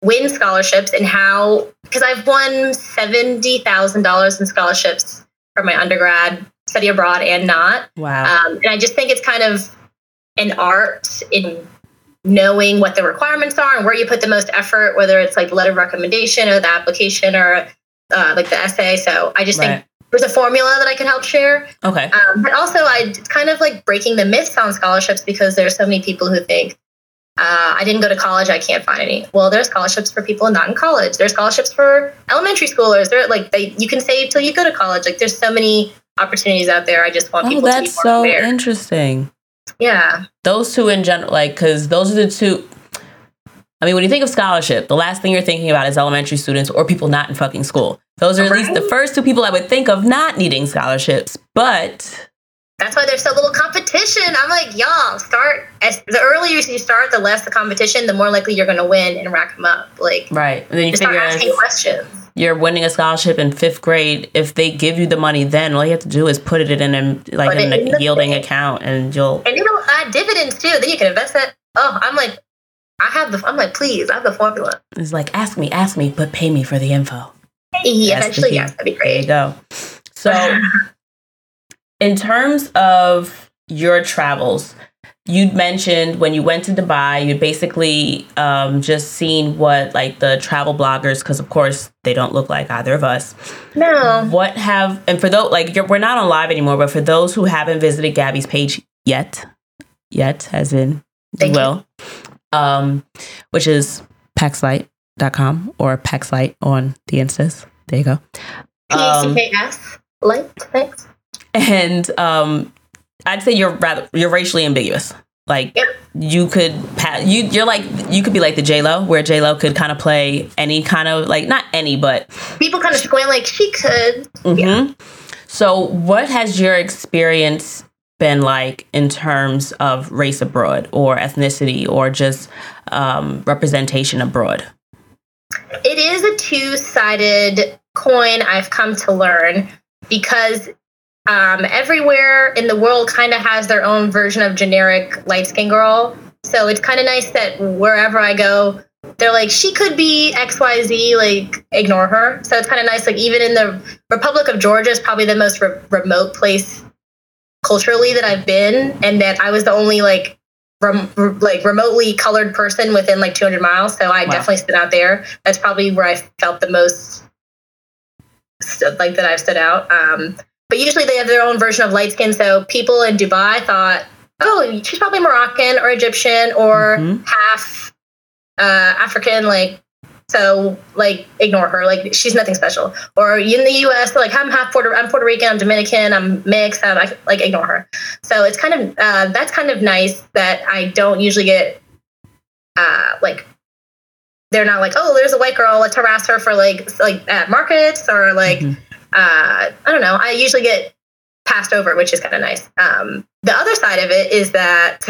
Speaker 2: win scholarships and how because I've won seventy thousand dollars in scholarships for my undergrad study abroad and not.
Speaker 1: wow.
Speaker 2: Um, and I just think it's kind of an art in knowing what the requirements are and where you put the most effort, whether it's like the letter of recommendation or the application or uh, like the essay. So I just
Speaker 1: Right.
Speaker 2: think there's a formula that I can help share.
Speaker 1: okay.
Speaker 2: Um, but also, I it's kind of like breaking the myths on scholarships because there's so many people who think uh, I didn't go to college, I can't find any. Well, there's scholarships for people not in college. There's scholarships for elementary schoolers. They're like they you can save till you go to college. Like there's so many opportunities out there. I just want
Speaker 1: Oh,
Speaker 2: people to be
Speaker 1: that's so
Speaker 2: aware.
Speaker 1: interesting.
Speaker 2: Yeah.
Speaker 1: Those two in general, like, because those are the two. I mean, when you think of scholarship, the last thing you're thinking about is elementary students or people not in fucking school. Those are at least the first two people I would think of not needing scholarships. But
Speaker 2: That's why there's so little competition. I'm like, y'all, start as the earlier you start, the less the competition, the more likely you're going to win and rack them up. Like,
Speaker 1: right, and then you
Speaker 2: just start asking questions.
Speaker 1: You're winning a scholarship in fifth grade. If they give you the money, then all you have to do is put it in a like
Speaker 2: Put
Speaker 1: in
Speaker 2: it in
Speaker 1: a yielding
Speaker 2: bank.
Speaker 1: account, and you'll.
Speaker 2: and it'll add dividends too. Then you can invest that. Oh, I'm like, I have the. I'm like, please, I have the formula.
Speaker 1: It's like ask me, ask me, but pay me for the info.
Speaker 2: Yeah, eventually, yes, that'd be
Speaker 1: There you go. So, in terms of your travels, you'd mentioned when you went to Dubai, you'd basically um, just seen what like the travel bloggers, because of course they don't look like either of us.
Speaker 2: no,
Speaker 1: What have and for those like we're not on live anymore, but for those who haven't visited Gabby's page yet, yet as in you
Speaker 2: Thank you.
Speaker 1: will, um, which is packslight.com or paxlight on the instas. There you go.
Speaker 2: P A C K S. Light. Thanks.
Speaker 1: and um, I'd say you're rather you're racially ambiguous. Like
Speaker 2: Yep.
Speaker 1: you could pa- you you're like you could be like the J Lo, where J Lo could kind of play any kind of like not any, but
Speaker 2: People kind of squint like she could.
Speaker 1: hmm So, what has your experience been like in terms of race abroad, or ethnicity, or just um, representation abroad?
Speaker 2: It is a two-sided coin. I've come to learn because um, everywhere in the world kind of has their own version of generic light skin girl. So it's kind of nice that wherever I go, they're like, she could be XYZ, like, ignore her. So it's kind of nice. Like, even in the Republic of Georgia is probably the most re- remote place culturally that I've been, and that I was the only, like, rem- re- like remotely colored person within like 200 miles. So I
Speaker 1: Wow.
Speaker 2: definitely stood out there. That's probably where I felt the most like that I've stood out. Um, but usually they have their own version of light skin. So people in Dubai thought, oh, she's probably Moroccan or Egyptian or
Speaker 1: Mhm.
Speaker 2: half uh, African. Like, so like ignore her. Like she's nothing special. Or in the U.S., like I'm half Puerto, I'm Puerto Rican, I'm Dominican, I'm mixed. I'm like, like ignore her. So it's kind of uh, that's kind of nice that I don't usually get uh, like they're not like oh there's a white girl let's harass her for like like at markets or like
Speaker 1: Mhm.
Speaker 2: Uh, I don't know. I usually get passed over, which is kind of nice. Um, the other side of it is that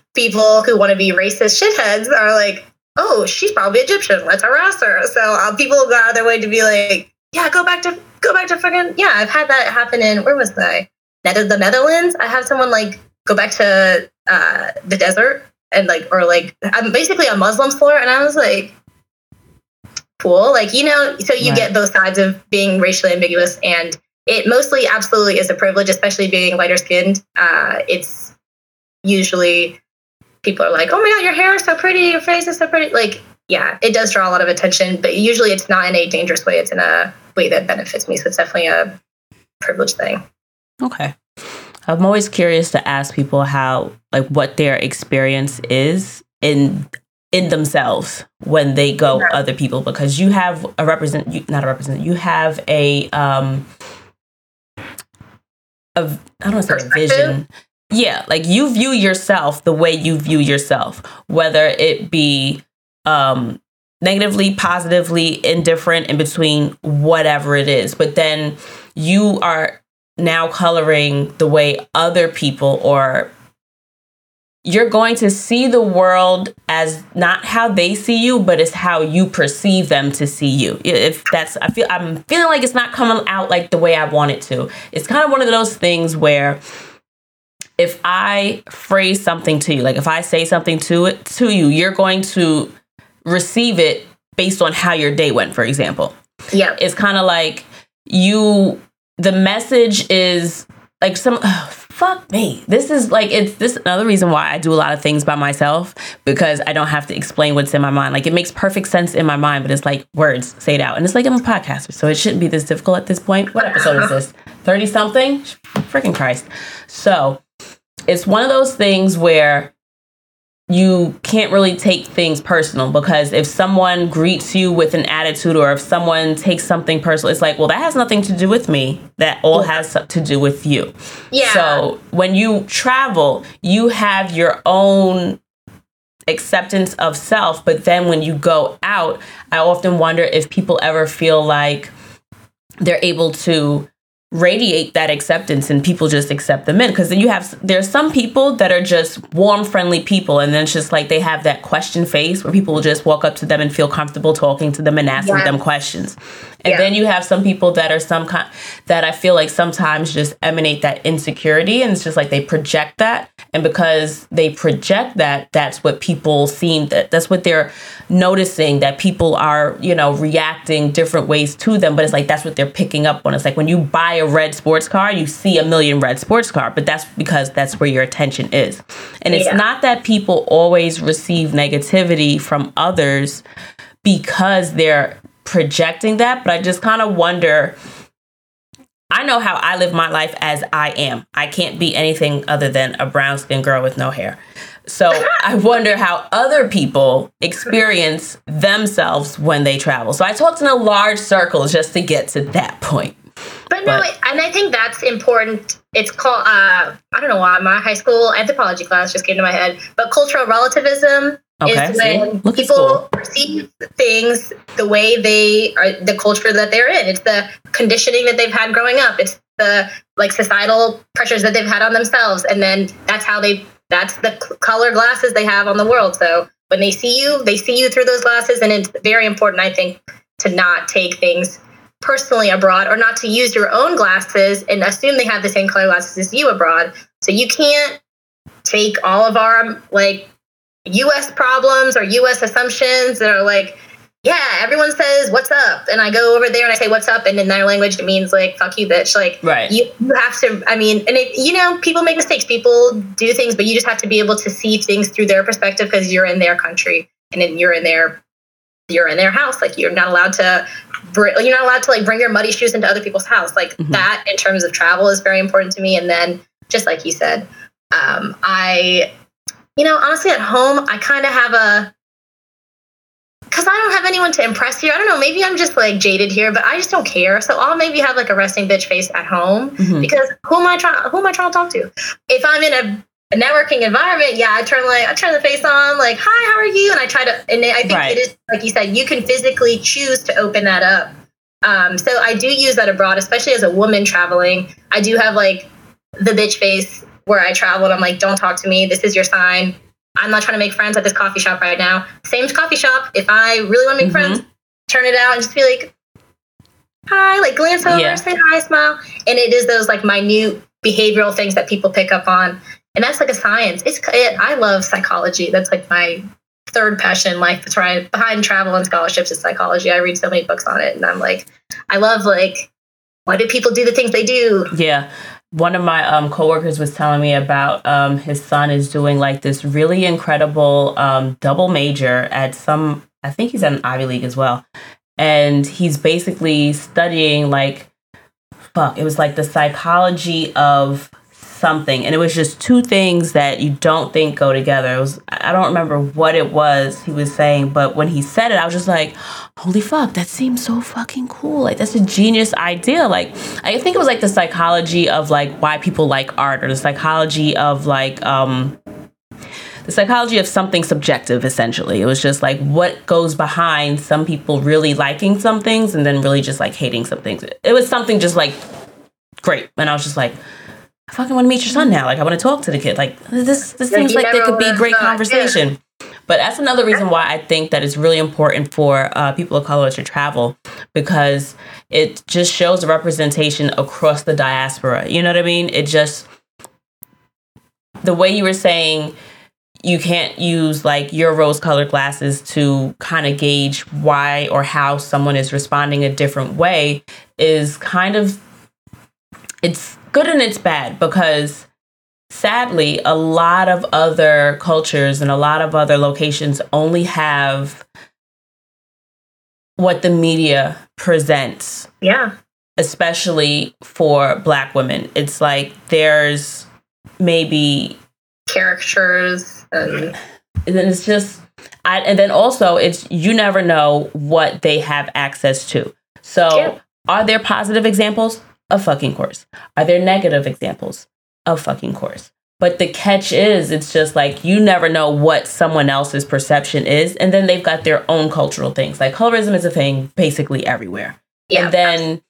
Speaker 2: people who want to be racist shitheads are like, oh, she's probably Egyptian. Let's harass her. So uh, people go out of their way to be like, yeah, go back to go back to fucking yeah. I've had that happen in where was I? The Netherlands. I had someone like go back to uh, the desert and like or like I'm basically a Muslim floor, and I was like, cool. Like you know, so you right. get both sides of being racially ambiguous, and it mostly absolutely is a privilege, especially being lighter skinned. Uh, it's usually people are like, oh my god, your hair is so pretty, your face is so pretty. Like yeah, it does draw a lot of attention, but usually it's not in a dangerous way. It's in a way that benefits me. So it's definitely a privilege thing.
Speaker 1: Okay. I'm always curious to ask people how, like, what their experience is in in themselves when they go yeah. other people because you have a represent you not a represent you have a um a I don't say a vision. Yeah like you view yourself the way you view yourself whether it be um negatively positively indifferent in between whatever it is. But then you are now coloring the way other people or you're going to see the world as not how they see you, but it's how you perceive them to see you. If that's, I feel, I'm feeling like it's not coming out like the way I want it to. It's kind of one of those things where if I phrase something to you, like if I say something to it to you, you're going to receive it based on how your day went, for example.
Speaker 2: Yeah.
Speaker 1: It's kind of like you the message is like some oh, fuck me. This is like it's this another reason why I do a lot of things by myself because I don't have to explain what's in my mind. Like it makes perfect sense in my mind, but it's like words, say it out. And it's like I'm a podcaster, so it shouldn't be this difficult at this point. What episode is this? 30 something? Freaking Christ. So it's one of those things where you can't really take things personal because if someone greets you with an attitude or if someone takes something personal, it's like, well, that has nothing to do with me. That all has to do with you.
Speaker 2: Yeah.
Speaker 1: So when you travel, you have your own acceptance of self. But then when you go out, I often wonder if people ever feel like they're able to radiate that acceptance and people just accept them in. Because then you have there's some people that are just warm friendly people and then it's just like they have that question face where people will just walk up to them and feel comfortable talking to them and asking them questions and yeah. then you have some people that are some kind that I feel like sometimes just emanate that insecurity and it's just like they project that. And because they project that, that's what people seem that that's what they're noticing that people are, you know, reacting different ways to them. But it's like that's what they're picking up on. It's like when you buy a red sports car, you see a million red sports car, but that's because that's where your attention is. And it's yeah. not that people always receive negativity from others because they're projecting that, but I just kind of wonder. I know how I live my life as I am. I can't be anything other than a brown skinned girl with no hair. So I wonder how other people experience themselves when they travel. So I talked in a large circle just to get to that point.
Speaker 2: But, but no, and I think that's important. It's called, uh, I don't know why, my high school anthropology class just came to my head, but cultural relativism Okay, is when people perceive things the way they are, the culture that they're in. It's the conditioning that they've had growing up. It's the like societal pressures that they've had on themselves, and then that's how they. That's the colored glasses they have on the world. So when they see you, they see you through those glasses, and it's very important, I think, to not take things personally abroad or not to use your own glasses and assume they have the same color glasses as you abroad. So you can't take all of our like US problems or US assumptions that are like, yeah, everyone says what's up, and I go over there and I say what's up, and in their language it means like fuck you, bitch. Like,
Speaker 1: right?
Speaker 2: You, you have to. I mean, and it, you know, people make mistakes, people do things, but you just have to be able to see things through their perspective because you're in their country and then you're in their you're in their house. Like, you're not allowed to. You're not allowed to like bring your muddy shoes into other people's house. Like mm-hmm. that, in terms of travel, is very important to me. And then, just like you said, um, I you know, honestly, at home, I kind of have a because I don't have anyone to impress here. I don't know. Maybe I'm just like jaded here, but I just don't care. So I'll maybe have like a resting bitch face at home mm-hmm. because who am I trying? Who am I trying to talk to? If I'm in a, a, networking environment, yeah, I turn like I turn the face on, like hi, how are you? And I try to, and I think right. it is like you said, you can physically choose to open that up Um, so I do use that abroad, especially as a woman traveling. I do have like the bitch face where I travel and I'm like, don't talk to me. This is your sign. I'm not trying to make friends at this coffee shop right now. Same coffee shop. If I really want to make mm-hmm. friends, turn it out and just be like, hi, like glance over, yeah. say hi, smile. And it is those like minute behavioral things that people pick up on. And that's like a science. It's it, I love psychology. That's like my third passion in life. That's right behind travel and scholarships is psychology. I read so many books on it, and I'm like, I love like, why do people do the things they do?
Speaker 1: Yeah. One of my um, coworkers was telling me about um, his son is doing like this really incredible um, double major at some. I think he's at an Ivy League as well, and he's basically studying like, fuck. It was like the psychology of something and it was just two things that you don't think go together. It was i don't remember what it was he was saying but when he said it i was just like holy fuck that seems so fucking cool. Like that's a genius idea. Like i think it was like the psychology of like why people like art or the psychology of like um the psychology of something subjective essentially. It was just like what goes behind some people really liking some things and then really just like hating some things. It was something just like great and i was just like I fucking want to meet your son now. Like, I want to talk to the kid. Like, this this seems like there could be great conversation. Yeah. But that's another reason why I think that it's really important for uh, people of color to travel because it just shows a representation across the diaspora. You know what I mean? It just, the way you were saying, you can't use like your rose colored glasses to kind of gauge why or how someone is responding a different way is kind of, it's good and it's bad because sadly, a lot of other cultures and a lot of other locations only have what the media presents.
Speaker 2: Yeah.
Speaker 1: Especially for black women. It's like there's maybe
Speaker 2: caricatures and,
Speaker 1: and then it's just I, and then also it's you never know what they have access to. So yeah. are there positive examples? Of fucking course. Are there negative examples? Of fucking course. But the catch is, it's just like you never know what someone else's perception is. And then they've got their own cultural things. Like colorism is a thing basically everywhere. Yeah, and then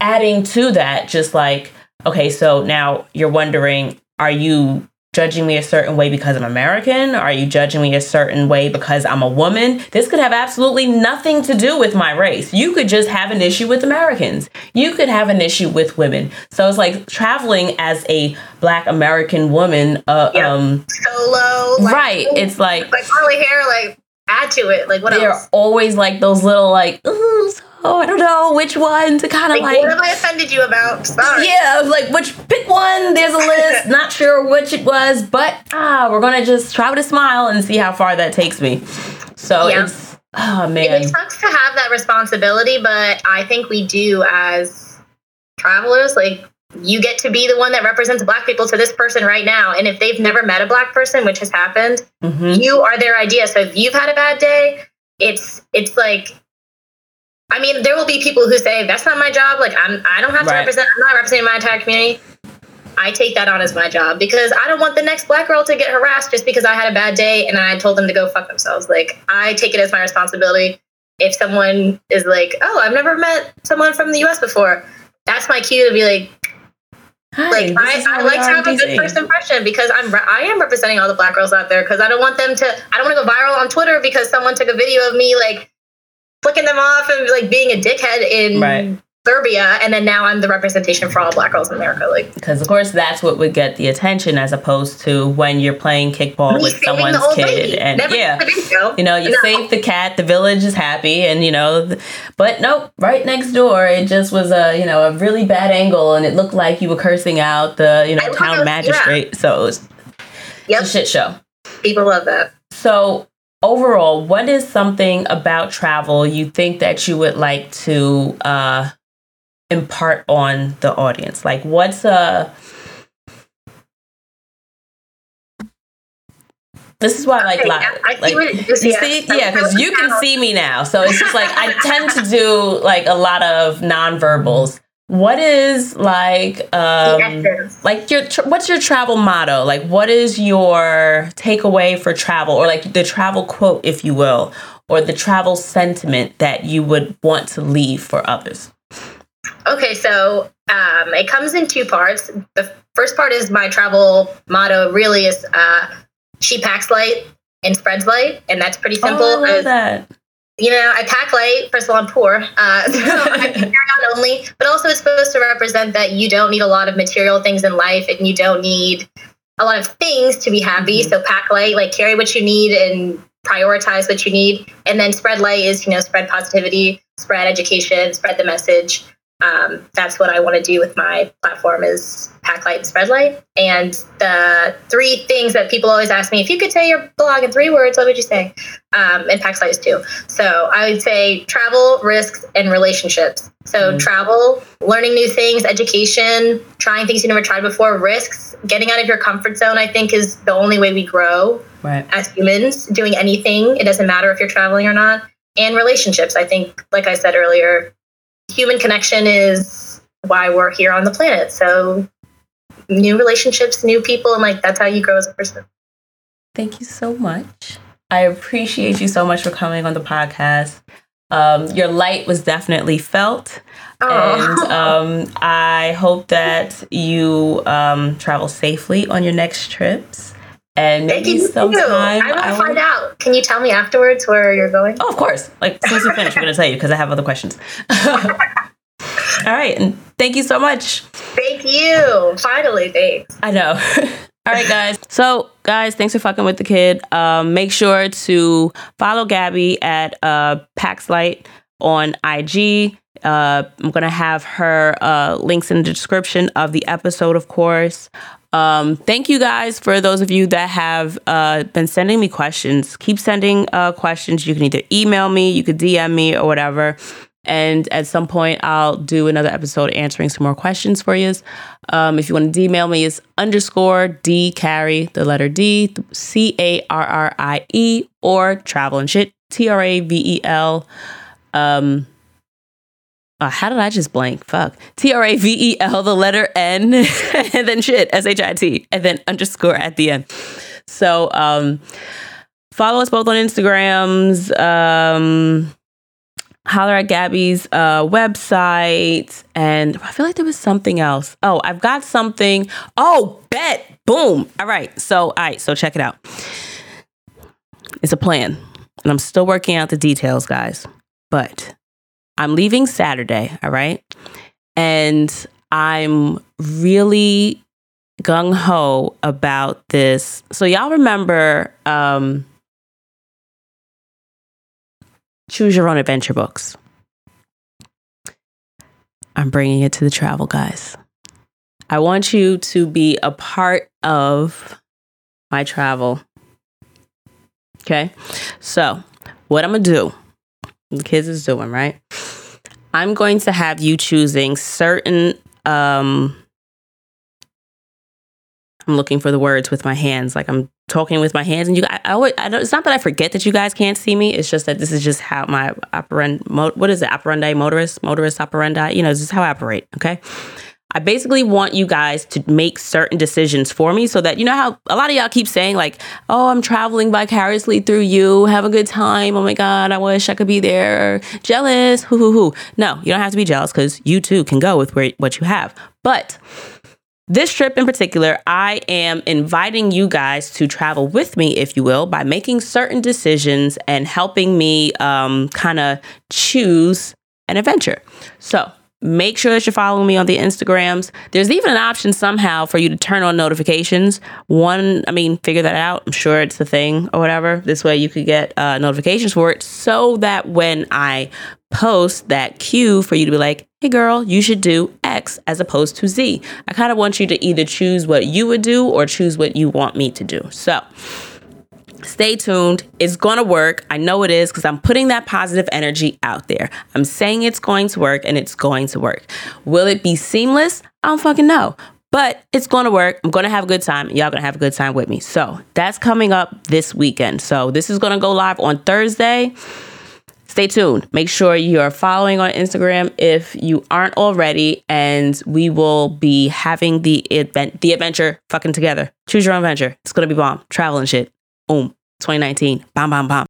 Speaker 1: adding to that, just like, okay, so now you're wondering, are you judging me a certain way because I'm American? Are you judging me a certain way because I'm a woman? This could have absolutely nothing to do with my race. You could just have an issue with Americans. You could have an issue with women. So it's like traveling as a black American woman uh, yeah. um
Speaker 2: solo
Speaker 1: like, right. It's like
Speaker 2: like curly hair like add to it. Like what
Speaker 1: they're
Speaker 2: else?
Speaker 1: always like those little like ooh, oh, I don't know which one to kind of like, like,
Speaker 2: What have I offended you about? Sorry.
Speaker 1: Yeah, like which pick one. There's a list. Not sure which it was, but ah, we're gonna just try with a smile and see how far that takes me. So yeah. it's oh man,
Speaker 2: it sucks to have that responsibility, but I think we do as travelers. Like you get to be the one that represents black people to this person right now and if they've never met a black person which has happened mm-hmm. you are their idea so if you've had a bad day it's it's like I mean, there will be people who say that's not my job. Like I'm, I don't have to right. represent. I'm not representing my entire community. I take that on as my job because I don't want the next black girl to get harassed just because I had a bad day and I told them to go fuck themselves. Like I take it as my responsibility. If someone is like, "Oh, I've never met someone from the U.S. before," that's my cue to be like, Hi, like I, I like to have a good first impression because I'm I am representing all the black girls out there because I don't want them to I don't want to go viral on Twitter because someone took a video of me like flicking them off and like being a dickhead in right. Serbia, and then now I'm the representation for all black girls in America. Like,
Speaker 1: because of course that's what would get the attention, as opposed to when you're playing kickball with someone's kid, lady. and Never yeah, you know, you no. save the cat, the village is happy, and you know, but nope, right next door, it just was a you know a really bad angle, and it looked like you were cursing out the you know town magistrate, yeah. so it was yep. a shit show.
Speaker 2: People love that.
Speaker 1: So overall, what is something about travel you think that you would like to uh, impart on the audience? Like, what's a This is why I like okay, live. I, like, you see, yeah, because you can see me now. So it's just like I tend to do like a lot of nonverbals what is like um like your what's your travel motto like what is your takeaway for travel or like the travel quote if you will or the travel sentiment that you would want to leave for others?
Speaker 2: Okay, so um, it comes in two parts. The first part is my travel motto. Really, is uh, she packs light and spreads light, and that's pretty simple.
Speaker 1: Oh, I love that.
Speaker 2: You know, I pack light. First of all, I'm poor, uh, so I carry on only. But also, it's supposed to represent that you don't need a lot of material things in life, and you don't need a lot of things to be happy. Mm-hmm. So pack light, like carry what you need and prioritize what you need. And then spread light is, you know, spread positivity, spread education, spread the message um, that's what I want to do with my platform is pack light and spread light. And the three things that people always ask me, if you could say your blog in three words, what would you say? Um, and pack light is two. So I would say travel, risks, and relationships. So mm travel, learning new things, education, trying things you never tried before, risks, getting out of your comfort zone, I think is the only way we grow
Speaker 1: right.
Speaker 2: as humans, doing anything. It doesn't matter if you're traveling or not. And relationships. I think, like I said earlier, human connection is why we're here on the planet. So new relationships, new people, and like that's how you grow as a person.
Speaker 1: Thank you so much. I appreciate you so much for coming on the podcast. Um, your light was definitely felt. And um, I hope that you um, travel safely on your next trips. And maybe sometime
Speaker 2: I want to find out. Can you tell me afterwards where you're going?
Speaker 1: Oh, of course. Like since we finish, I'm gonna tell you because I have other questions. All right, and thank you so much.
Speaker 2: Thank you. Finally, thanks.
Speaker 1: I know. All right, guys. So, guys, thanks for fucking with the kid. Um, make sure to follow Gabby at uh, PacksLight on IG. Uh, I'm gonna have her uh, links in the description of the episode, of course. Um, thank you guys for those of you that have uh, been sending me questions. Keep sending uh, questions. You can either email me, you could DM me, or whatever. And at some point, I'll do another episode answering some more questions for you. Um, if you want to email me, it's underscore D Carrie, the letter D, C A R R I E, or travel and shit, T R A V E L. Um, uh, how did I just blank? Fuck. T R A V E L, the letter N, and then shit, S H I T, and then underscore at the end. So um, follow us both on Instagrams. Um, holler at Gabby's uh, website. And I feel like there was something else. Oh, I've got something. Oh, bet. Boom. All right. So, all right. So check it out. It's a plan. And I'm still working out the details, guys. But I'm leaving Saturday, all right? And I'm really gung ho about this. So, y'all remember um, Choose Your Own Adventure books? I'm bringing it to the travel guys. I want you to be a part of my travel. Okay. So, what I'm going to do, the kids is doing, right? I'm going to have you choosing certain um I'm looking for the words with my hands. Like I'm talking with my hands and you I, I always I don't, it's not that I forget that you guys can't see me. It's just that this is just how my operandi what is it? Operandi motorist motorist operandi? You know this is how I operate okay I basically want you guys to make certain decisions for me so that you know how a lot of y'all keep saying, like, oh, I'm traveling vicariously through you, have a good time. Oh my God, I wish I could be there. Jealous. Hoo hoo hoo. No, you don't have to be jealous because you too can go with where, what you have. But this trip in particular, I am inviting you guys to travel with me, if you will, by making certain decisions and helping me um, kind of choose an adventure. So, Make sure that you're following me on the Instagrams. There's even an option somehow for you to turn on notifications. One, I mean, figure that out. I'm sure it's a thing or whatever. This way you could get uh, notifications for it so that when I post that cue for you to be like, hey girl, you should do X as opposed to Z. I kind of want you to either choose what you would do or choose what you want me to do. So, Stay tuned. It's going to work. I know it is because I'm putting that positive energy out there. I'm saying it's going to work and it's going to work. Will it be seamless? I don't fucking know. But it's going to work. I'm going to have a good time. Y'all going to have a good time with me. So that's coming up this weekend. So this is going to go live on Thursday. Stay tuned. Make sure you are following on Instagram if you aren't already, and we will be having the event, the adventure fucking together. Choose your own adventure. It's gonna be bomb. Travel and shit. Boom. 2019. Bam, bam, bam.